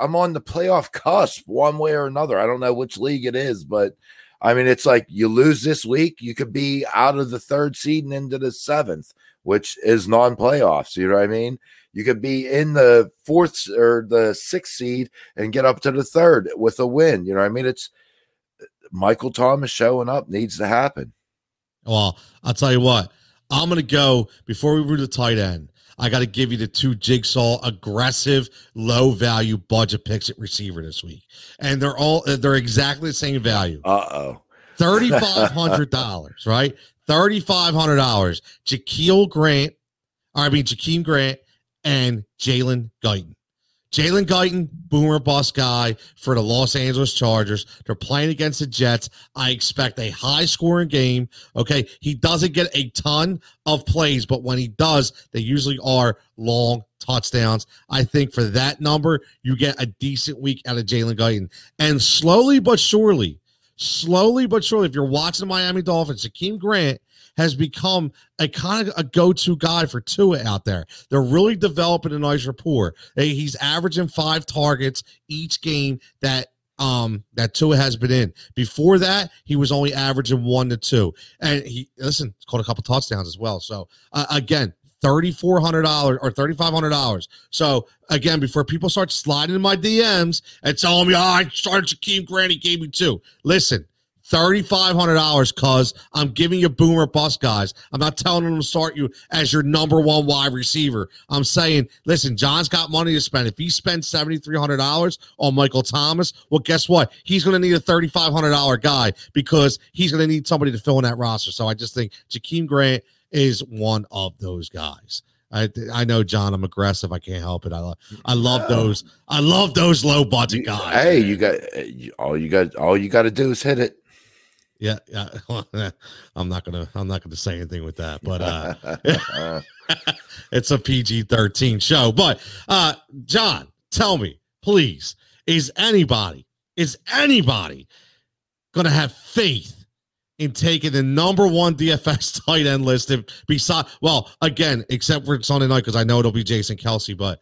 I'm on the playoff cusp one way or another. I don't know which league it is, but I mean, it's like you lose this week, you could be out of the third seed and into the seventh, which is non playoffs. You know what I mean? You could be in the fourth or the sixth seed and get up to the third with a win. You know what I mean? It's Michael Thomas showing up needs to happen. Well, I'll tell you what. I'm going to go before we move to tight end. I got to give you the two jigsaw aggressive, low value budget picks at receiver this week, and they're all they're exactly the same value. Uh oh, thirty five hundred dollars, right? Thirty five hundred dollars. Jaquil Grant, I mean Jakeem Grant and Jalen Guyton. Jalen Guyton, boomer bust guy for the Los Angeles Chargers. They're playing against the Jets. I expect a high scoring game. Okay. He doesn't get a ton of plays, but when he does, they usually are long touchdowns. I think for that number, you get a decent week out of Jalen Guyton. And slowly but surely, slowly but surely, if you're watching the Miami Dolphins, Jakeem Grant has become a kind of a go-to guy for Tua out there. They're really developing a nice rapport. He's averaging five targets each game that um that Tua has been in. Before that, he was only averaging one to two, and he listen, caught a couple touchdowns as well. So uh, again, thirty four hundred dollars or thirty five hundred dollars. So again, before people start sliding in my DMs and telling me, "Oh, I started Jakeem Grant, he gave me two. Listen, $3,500 cuz I'm giving you boomer bust guys. I'm not telling them to start you as your number one wide receiver. I'm saying, listen, John's got money to spend. If he spends $7,300 on Michael Thomas, well, guess what? He's going to need a $3,500 guy because he's going to need somebody to fill in that roster. So I just think Jakeem Grant is one of those guys. I I know John. I'm aggressive. I can't help it. I love I love those. I love those low budget guys. Hey, you got all you got. All you got to do is hit it. Yeah, yeah. I'm not gonna I'm not gonna say anything with that, but uh it's a PG-13 show. But uh John, tell me, please, is anybody, is anybody gonna have faith in taking the number one DFS tight end list beside well, again, except for Sunday night, because I know it'll be Jason Kelce, but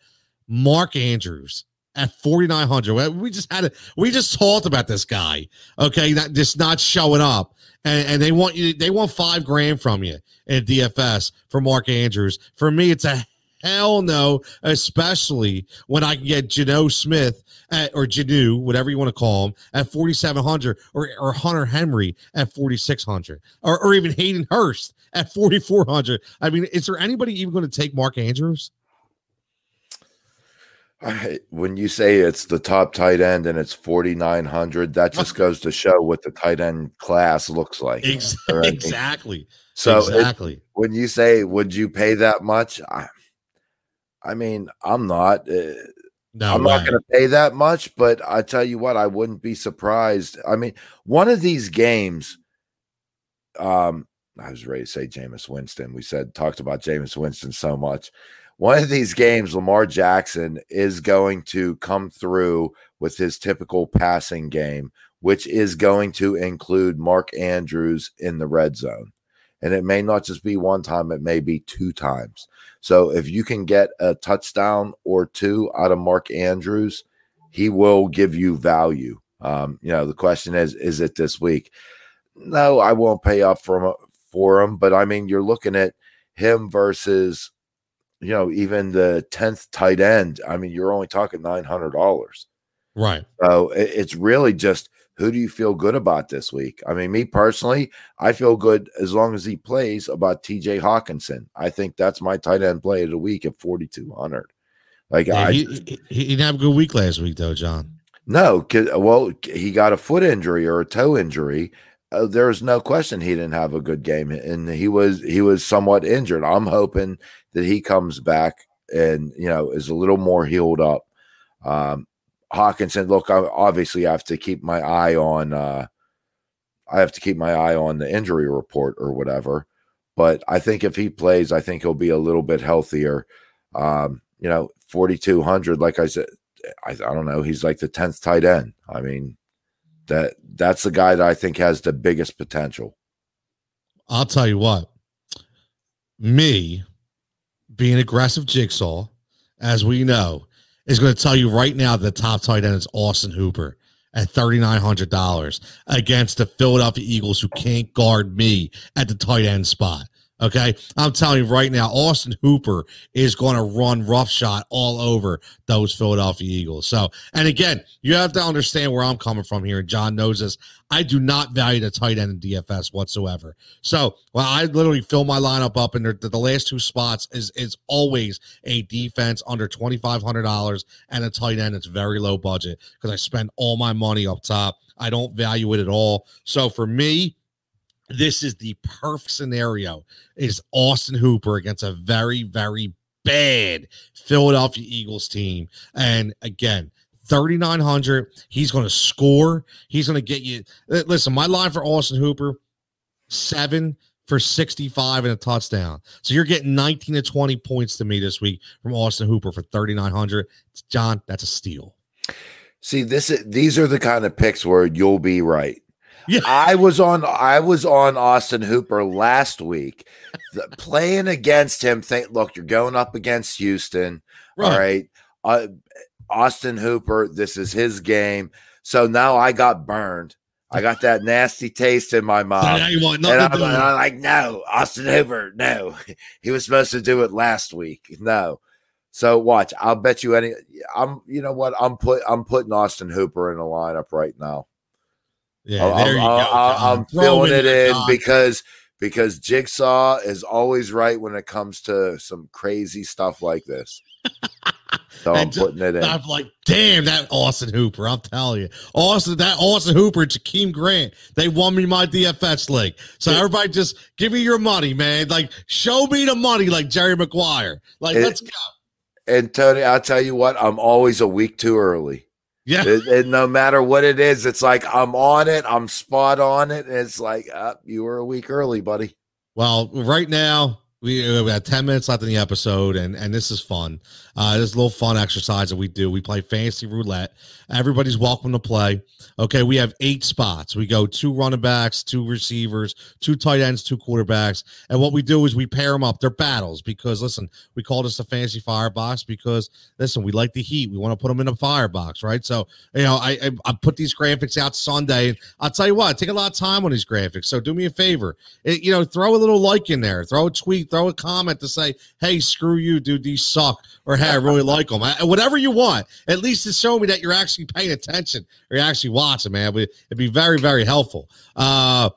Mark Andrews at 4900 we just had it we just talked about this guy okay not just not showing up and, and they want you. They want five grand from you in DFS for Mark Andrews. For me, it's a hell no, especially when I can get Jano Smith at, or Janu, whatever you want to call him, at 4,700 or, or Hunter Henry at 4,600 or, or even Hayden Hurst at 4,400. I mean, is there anybody even going to take Mark Andrews? I, when you say it's the top tight end and it's 4,900, that just goes to show what the tight end class looks like. Exactly. exactly. So exactly. It, when you say, would you pay that much? I, I mean, I'm not. Uh, no, I'm way. not going to pay that much, but I tell you what, I wouldn't be surprised. I mean, one of these games, um, I was ready to say Jameis Winston. We said talked about Jameis Winston so much. One of these games, Lamar Jackson is going to come through with his typical passing game, which is going to include Mark Andrews in the red zone. And it may not just be one time, it may be two times. So if you can get a touchdown or two out of Mark Andrews, he will give you value. Um, you know, the question is, is it this week? No, I won't pay up for him, for him. But I mean, you're looking at him versus, you know, even the 10th tight end. I mean, you're only talking $900. Right. So it's really just who do you feel good about this week? I mean, me personally, I feel good as long as he plays about TJ Hockenson. I think that's my tight end play of the week at 4,200. Like, yeah, I, he, he, didn't have a good week last week, though, John. No, well, he got a foot injury or a toe injury. Uh, there's no question he didn't have a good game, and he was he was somewhat injured. I'm hoping that he comes back and you know is a little more healed up. Um, Hockenson, look, I obviously have to keep my eye on uh I have to keep my eye on the injury report or whatever. But I think if he plays, I think he'll be a little bit healthier. Um, you know, 4200 like I said I, I don't know, he's like the 10th tight end. I mean, that that's the guy that I think has the biggest potential. I'll tell you what. Me being aggressive jigsaw, as we know, is going to tell you right now the top tight end is Austin Hooper at $3,900 against the Philadelphia Eagles who can't guard me at the tight end spot. Okay. I'm telling you right now, Austin Hooper is going to run roughshod all over those Philadelphia Eagles. So, and again, you have to understand where I'm coming from here. And John knows this. I do not value the tight end in DFS whatsoever. So, well, I literally fill my lineup up, and the, the last two spots is is always a defense under twenty five hundred dollars and a tight end. It's very low budget because I spend all my money up top. I don't value it at all. So for me, this is the perfect scenario is Austin Hooper against a very, very bad Philadelphia Eagles team. And again, 3,900. He's going to score. He's going to get you. Listen, my line for Austin Hooper, seven for 65 and a touchdown. So you're getting 19 to 20 points to me this week from Austin Hooper for 3,900. John, that's a steal. See, this is, these are the kind of picks where you'll be right. Yeah. I was on I was on Austin Hooper last week, the, playing against him. Think, look, you're going up against Houston. Right. All right. Uh, Austin Hooper, this is his game. So now I got burned. I got that nasty taste in my mouth. and I'm, I'm, like, no, Austin Hooper, no. He was supposed to do it last week. No. So watch. I'll bet you any. I'm. You know what? I'm put. I'm putting Austin Hooper in the lineup right now. Yeah, i there you go. i am filling it in because because Jigsaw is always right when it comes to some crazy stuff like this. So I'm putting it in. I'm like, damn, that Austin Hooper. I'm telling you, Austin, that Austin Hooper, Jakeem Grant, they won me my DFS league. So everybody, just give me your money, man. Like, show me the money, like Jerry Maguire. Like, it, let's go. And Tony, I'll tell you what, I'm always a week too early. Yeah. And no matter what it is, it's like I'm on it, I'm spot on it. And it's like, uh, you were a week early, buddy. Well, right now, we, we had 10 minutes left in the episode and and this is fun. Uh this is a little fun exercise that we do. We play fantasy roulette. Everybody's welcome to play. Okay we have eight spots. We go two running backs two receivers two tight ends two quarterbacks. And what we do is we pair them up. They're battles because listen we call this a fantasy firebox because listen we like the heat. We want to put them in a firebox right? So you know I, I i put these graphics out sunday i'll tell you what I take a lot of time on these graphics. So do me a favor. It, you know throw a little like in there. Throw a tweet throw a comment to say, "Hey, screw you, dude. These suck," or "Hey, I really like them." I, whatever you want. At least to show me that you're actually paying attention or you're actually watching, man. It'd be very, very helpful. Uh,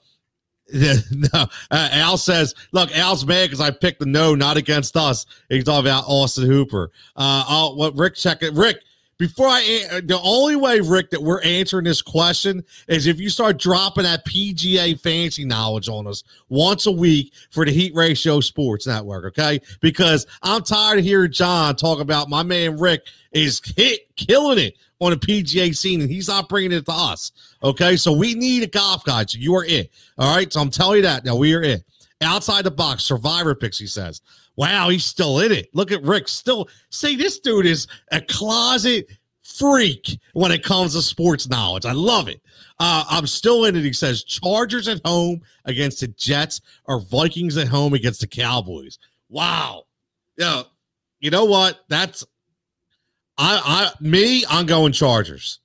no, uh, Al says, "Look, Al's mad because I picked the no, not against us." He's talking about Austin Hooper. Uh, oh, what Rick check it, Rick before I, uh, the only way, Rick, that we're answering this question is if you start dropping that PGA fancy knowledge on us once a week for the Heat Ratio Sports Network, okay? Because I'm tired of hearing John talk about my man Rick is hit killing it on the PGA scene, and he's not bringing it to us, okay? So we need a golf guide. So you are it, all right? So I'm telling you that now. We are it. Outside the box, survivor picks, he says. Wow, he's still in it. Look at Rick. Still, see, this dude is a closet freak when it comes to sports knowledge. I love it. Uh, I'm still in it. He says Chargers at home against the Jets or Vikings at home against the Cowboys. Wow. Yeah. You know what? That's I I me, I'm going Chargers.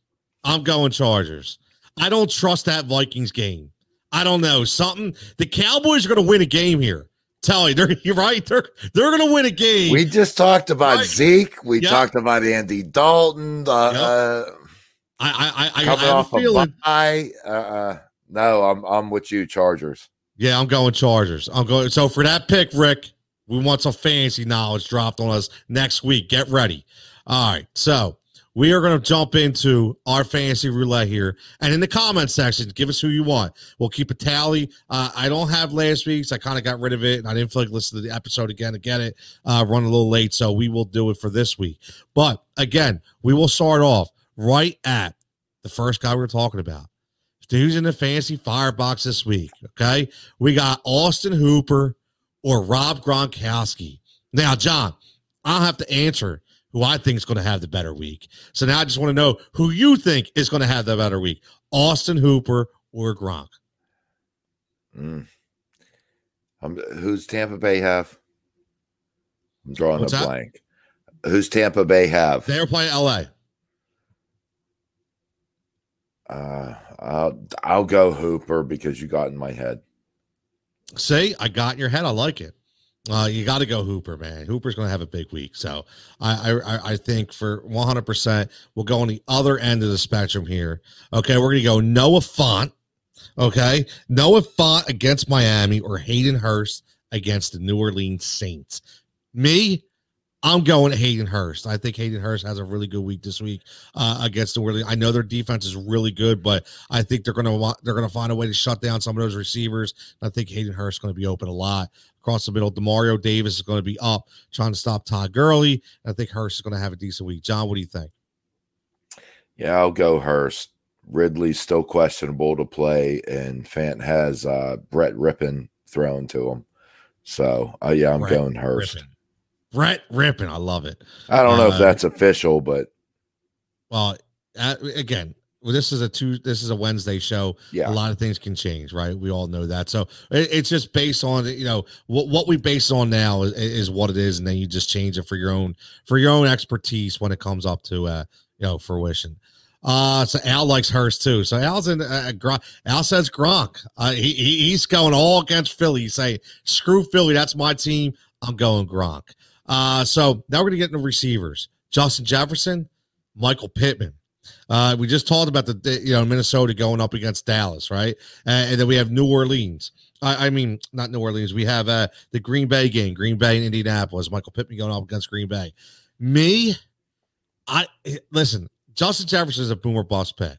I'm going Chargers. I don't trust that Vikings game. I don't know. Something the Cowboys are going to win a game here. Tell you, they're you're right. They're they're going to win a game. We just talked about right. Zeke. We yep. talked about Andy Dalton. The, yep. uh, I I I, coming I off a feeling. Bye. Uh, uh, no, I'm I'm with you, Chargers. Yeah, I'm going Chargers. I'm going. So for that pick, Rick, we want some fancy knowledge dropped on us next week. Get ready. All right. So we are going to jump into our fantasy roulette here. And in the comment section, give us who you want. We'll keep a tally. Uh, I don't have last week's. I kind of got rid of it, and I didn't feel like listening to the episode again to get it. Uh, run a little late, so we will do it for this week. But again, we will start off right at the first guy we are talking about. Who's in the fantasy firebox this week? Okay, we got Austin Hooper or Rob Gronkowski. Now, John, I'll have to answer who I think is going to have the better week. So now I just want to know who you think is going to have the better week Austin Hooper or Gronk. Mm. Um, who's Tampa Bay have? I'm drawing What's a that? blank. Who's Tampa Bay have? They're playing LA. Uh, I'll I'll go Hooper because you got in my head. See, I got in your head. I like it. Uh, you got to go Hooper, man. Hooper's going to have a big week, so I, I I think for 100 percent we'll go on the other end of the spectrum here. Okay, we're going to go Noah Fant. Okay, Noah Fant against Miami or Hayden Hurst against the New Orleans Saints. Me, I'm going Hayden Hurst. I think Hayden Hurst has a really good week this week uh, against the Orleans. I know their defense is really good, but I think they're going to want they're going to find a way to shut down some of those receivers. I think Hayden Hurst is going to be open a lot across the middle. Demario Davis is going to be up trying to stop Todd Gurley. I think Hurst is going to have a decent week. John, what do you think? Yeah, I'll go Hurst. Ridley's still questionable to play, and Fant has uh, Brett Rypien thrown to him. So, uh, yeah, I'm Brett going Hurst. Rypien. Brett Rypien, I love it. I don't know uh, if that's official, but well, uh, again, this is a two. This is a Wednesday show. Yeah, a lot of things can change, right? We all know that. So it, it's just based on you know what what we base on now is, is, what it is, and then you just change it for your own for your own expertise when it comes up to uh you know fruition. Uh, so Al likes hers too. So Al's in. Uh, Gronk. Al says Gronk. Uh, he, he he's going all against Philly. He's saying screw Philly. That's my team. I'm going Gronk. Uh, so now we're gonna get into receivers. Justin Jefferson, Michael Pittman. Uh, we just talked about the you know Minnesota going up against Dallas, right? Uh, and then we have New Orleans. I, I, mean, not New Orleans. We have uh, the Green Bay game, Green Bay and Indianapolis. Michael Pittman going up against Green Bay. Me, I listen. Justin Jefferson is a boomer bust pick.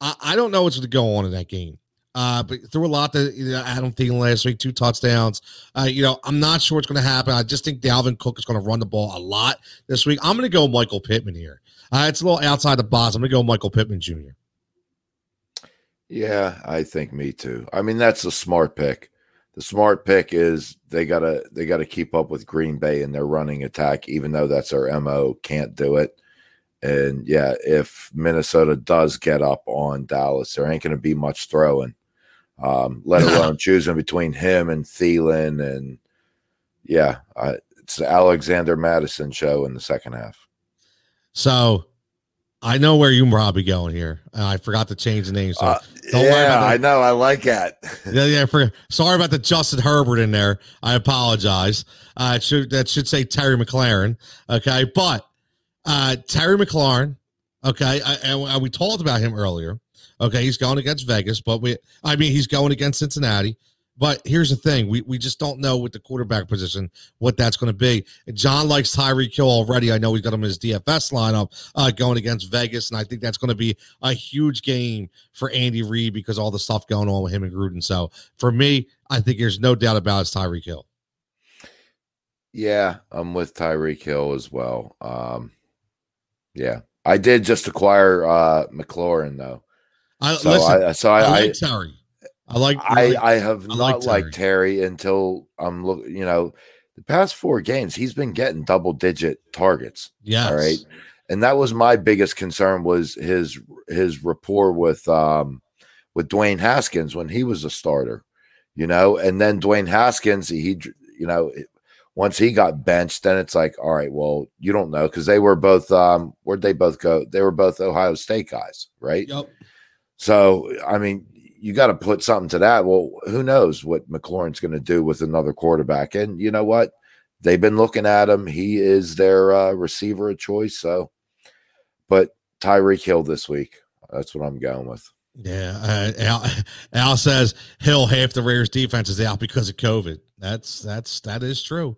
I, I don't know what's going to go on in that game. Uh, but threw a lot to you know, Adam Thielen last week, two touchdowns. Uh, you know, I'm not sure what's going to happen. I just think Dalvin Cook is going to run the ball a lot this week. I'm going to go Michael Pittman here. Uh, it's a little outside the box. I'm going to go Michael Pittman Jr. Yeah, I think me too. I mean, that's a smart pick. the smart pick is they gotta they gotta keep up with Green Bay in their running attack, even though that's their mo. Can't do it. And yeah, if Minnesota does get up on Dallas, there ain't going to be much throwing, um, let alone choosing between him and Thielen. And yeah, uh, it's the Alexander Mattison show in the second half. So I know where you're probably going here. I forgot to change the name. So uh, yeah, I know. I like that. yeah, yeah. For sorry about the Justin Herbert in there. I apologize. Uh, it should that should say Terry McLaurin. Okay, but uh, Terry McLaurin. Okay, I, and we talked about him earlier. Okay, he's going against Vegas, but we, I mean, he's going against Cincinnati. But here's the thing: we we just don't know with the quarterback position what that's going to be. John likes Tyreek Hill already. I know he's got him in his DFS lineup uh, going against Vegas, and I think that's going to be a huge game for Andy Reid because all the stuff going on with him and Gruden. So for me, I think there's no doubt about it's Tyreek Hill. Yeah, I'm with Tyreek Hill as well. Um, yeah, I did just acquire uh McLaurin though. I, so listen, I so I, I like Terry. I like. I I have I not like Terry. liked Terry until I'm look. You know, the past four games he's been getting double digit targets. Yeah. All right. And that was my biggest concern was his his rapport with um with Dwayne Haskins when he was a starter, you know, and then Dwayne Haskins he you know once he got benched then it's like all right well you don't know because they were both um where'd they both go they were both Ohio State guys right yep so I mean you got to put something to that. Well, who knows what McLaurin's going to do with another quarterback? And you know what? They've been looking at him. He is their uh, receiver of choice. So, but Tyreek Hill this week. That's what I'm going with. Yeah, uh, Al, Al says Hill half the Raiders defense is out because of COVID. That's that's that is true.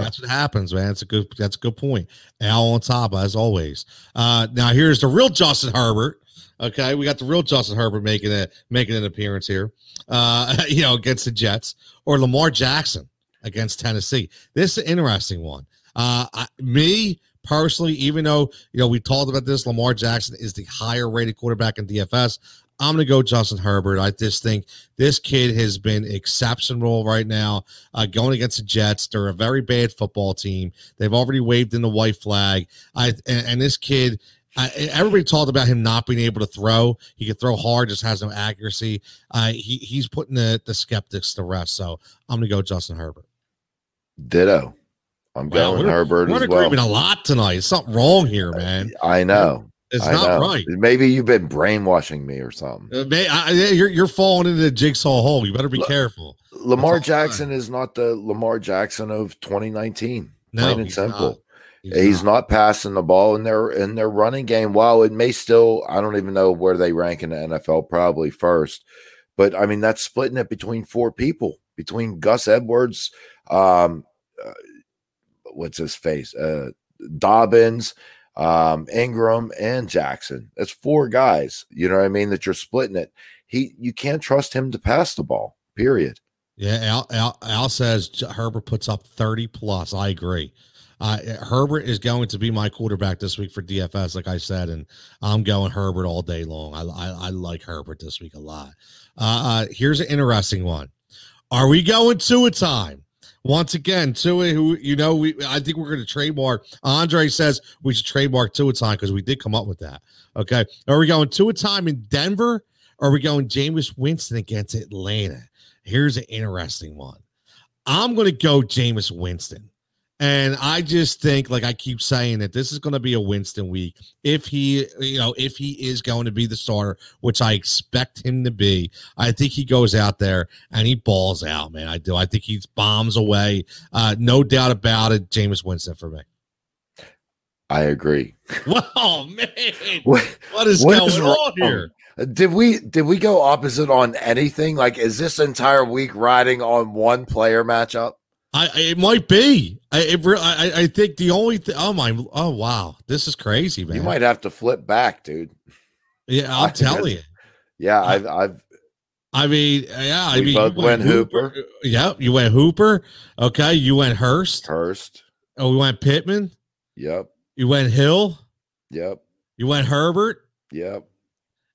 That's what happens, man. That's a good that's a good point. Al on top as always. Uh, now here's the real Justin Herbert. Okay, we got the real Justin Herbert making a making an appearance here. Uh, you know, against the Jets or Lamar Jackson against Tennessee. This is an interesting one. Uh, I, me personally, even though you know we talked about this, Lamar Jackson is the higher rated quarterback in DFS. I'm going to go Justin Herbert. I just think this kid has been exceptional right now. Uh, going against the Jets, they're a very bad football team. They've already waved in the white flag. I and, and this kid uh, everybody talked about him not being able to throw. He could throw hard, just has no accuracy. Uh, he he's putting the the skeptics to rest. So I'm gonna go Justin Herbert. Ditto. I'm well, going Herbert we're as well. a lot tonight. There's something wrong here, man. I know. It's I not know. right. Maybe you've been brainwashing me or something. Uh, may, I, you're you're falling into the jigsaw hole. You better be L- careful. Lamar Jackson is not the Lamar Jackson of 2019. No, plain and simple. Not. He's, He's not. not. passing the ball in their in their running game. While it may still, I don't even know where they rank in the NFL. Probably first, but I mean that's splitting it between four people between Gus Edwards, um, uh, what's his face, uh, Dobbins, um, Ingram, and Jackson. That's four guys. You know what I mean? That you're splitting it. He, you can't trust him to pass the ball. Period. Yeah, Al, Al, Al says Herbert puts up 30 plus. I agree. Uh, Herbert is going to be my quarterback this week for DFS, like I said, and I'm going Herbert all day long. I, I, I like Herbert this week a lot. Uh, uh, here's an interesting one. Are we going to a time? Once again, Tua, who you know, we I think we're going to trademark. Andre says we should trademark Tua time because we did come up with that. Okay, are we going to a time in Denver? Or are we going Jameis Winston against Atlanta? Here's an interesting one. I'm going to go Jameis Winston. And I just think, like I keep saying, that this is going to be a Winston week. If he, you know, if he is going to be the starter, which I expect him to be, I think he goes out there and he balls out, man. I do. I think he bombs away. Uh, no doubt about it. Jameis Winston for me. I agree. Wow, man. what, what is what going is on here? Did we did we go opposite on anything? Like, is this entire week riding on one player matchup? I it might be. I it, I, I think the only thing. Oh my! Oh wow! This is crazy, man. You might have to flip back, dude. Yeah, I'll tell you. Yeah, I've I've. I mean, yeah, I mean, both went, went Hooper. Hooper. Uh, yeah, you went Hooper. Okay, you went Hurst. Hurst. Oh, we went Pittman. Yep. You went Hill. Yep. You went Herbert. Yep.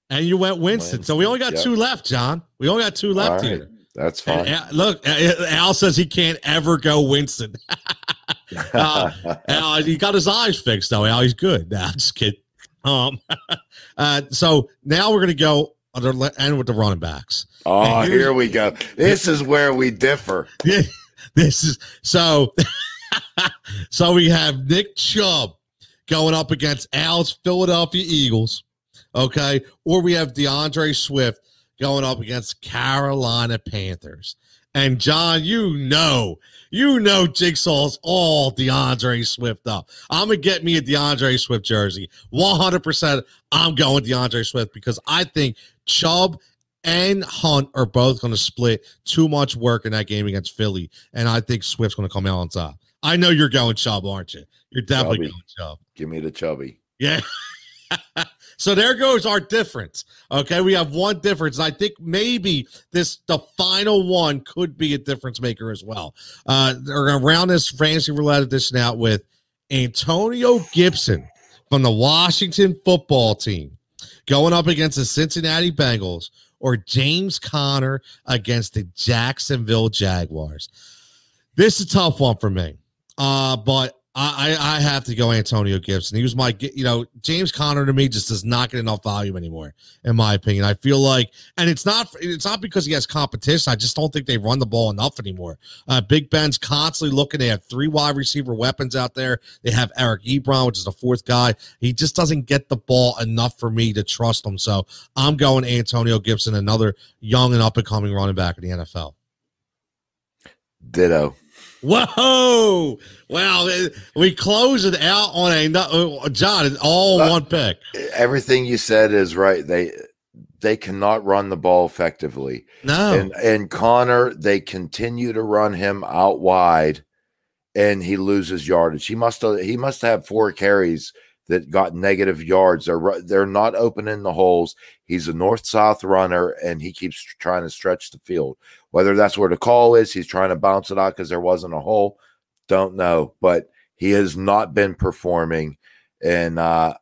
And you went Winston. Winston. So we only got yep. two left, John. We only got two left right. here. That's fine. And, look, Al says he can't ever go Winston. uh, Al, he got his eyes fixed though. Al, he's good. Nah, just kidding. Um, uh, so now we're gonna go end with the running backs. Oh, here we go. This is where we differ. this is so. so we have Nick Chubb going up against Al's Philadelphia Eagles. Okay, or we have D'Andre Swift going up against Carolina Panthers. And John, you know, you know, Jigsaw's all D'Andre Swift up. I'm gonna get me a D'Andre Swift jersey. 100. percent I'm going D'Andre Swift because I think Chubb and Hunt are both going to split too much work in that game against Philly, and I think Swift's going to come out on top. I know you're going Chubb, aren't you? You're definitely chubby. going Chubb. Give me the chubby. Yeah. so there goes our difference. Okay, we have one difference. I think maybe this the final one could be a difference maker as well. Uh, we're gonna round this fantasy roulette edition out with Antonio Gibson from the Washington football team going up against the Cincinnati Bengals or James Conner against the Jacksonville Jaguars. This is a tough one for me. Uh, but I, I have to go Antonio Gibson. He was my, you know, James Conner to me just does not get enough volume anymore, in my opinion. I feel like, and it's not, it's not because he has competition. I just don't think they run the ball enough anymore. Uh, Big Ben's constantly looking. They have three wide receiver weapons out there. They have Eric Ebron, which is the fourth guy. He just doesn't get the ball enough for me to trust him. So I'm going Antonio Gibson, another young and up and coming running back in the NFL. Ditto. Whoa! Wow, we close it out on a uh, John. It's all uh, one pick. Everything you said is right. They they cannot run the ball effectively. No, and and Conner, they continue to run him out wide, and he loses yardage. He must he must have four carries that got negative yards. They're they're not opening the holes. He's a north south runner, and he keeps trying to stretch the field. Whether that's where the call is, he's trying to bounce it out because there wasn't a hole. Don't know, but he has not been performing, and uh,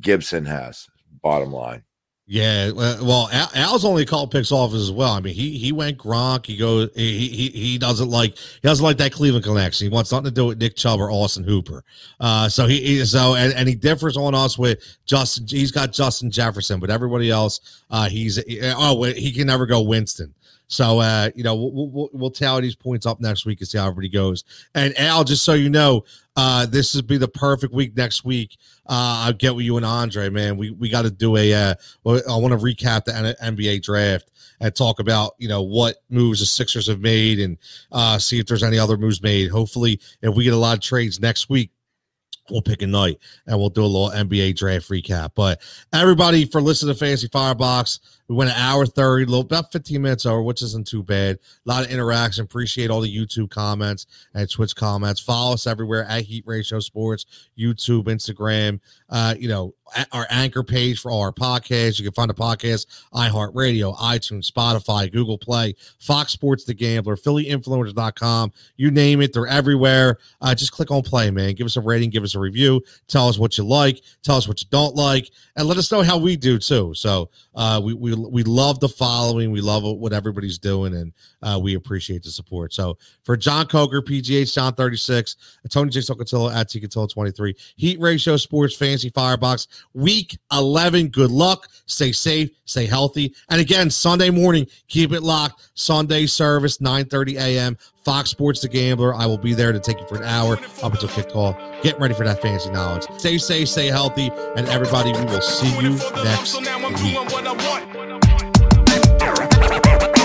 Gibson has. Bottom line. Yeah, well, Al's only called picks off as well. I mean, he he went Gronk. He goes. He he he doesn't like he doesn't like that Cleveland connection. He wants nothing to do with Nick Chubb or Austin Hooper. Uh, so he, he so and, and he differs on us with Justin. He's got Justin Jefferson, but everybody else, uh, he's oh he can never go Winston. So uh, you know, we'll, we'll, we'll tally these points up next week and see how everybody goes. And Al, just so you know, uh, this would be the perfect week next week. Uh, I'll get with you and Andre, man. We we got to do a. Uh, I want to recap the NBA draft and talk about you know what moves the Sixers have made and uh, see if there's any other moves made. Hopefully, if we get a lot of trades next week, we'll pick a night and we'll do a little NBA draft recap. But everybody for listening to Fantasy Firebox. We went an hour 30, little about 15 minutes over, which isn't too bad. A lot of interaction. Appreciate all the YouTube comments and Twitch comments. Follow us everywhere at Heat Ratio Sports, YouTube, Instagram. Uh, you know, our anchor page for all our podcasts. You can find the podcast, iHeartRadio, iTunes, Spotify, Google Play, Fox Sports The Gambler, PhillyInfluencers.com. You name it, they're everywhere. Uh, just click on play, man. Give us a rating, give us a review. Tell us what you like, tell us what you don't like, and let us know how we do too. So uh, we, we we love the following. We love what everybody's doing, and uh, we appreciate the support. So for John Coker, PGH John 36, Tony J. Socotillo at T 23, Heat Ratio Sports Fantasy Firebox, Week 11. Good luck. Stay safe. Stay healthy. And again, Sunday morning, keep it locked. Sunday service, 9 30 a.m. Fox Sports The Gambler. I will be there to take you for an hour up until kickoff. Get ready for that fantasy knowledge. Stay safe, stay healthy, and everybody, we will see you next week.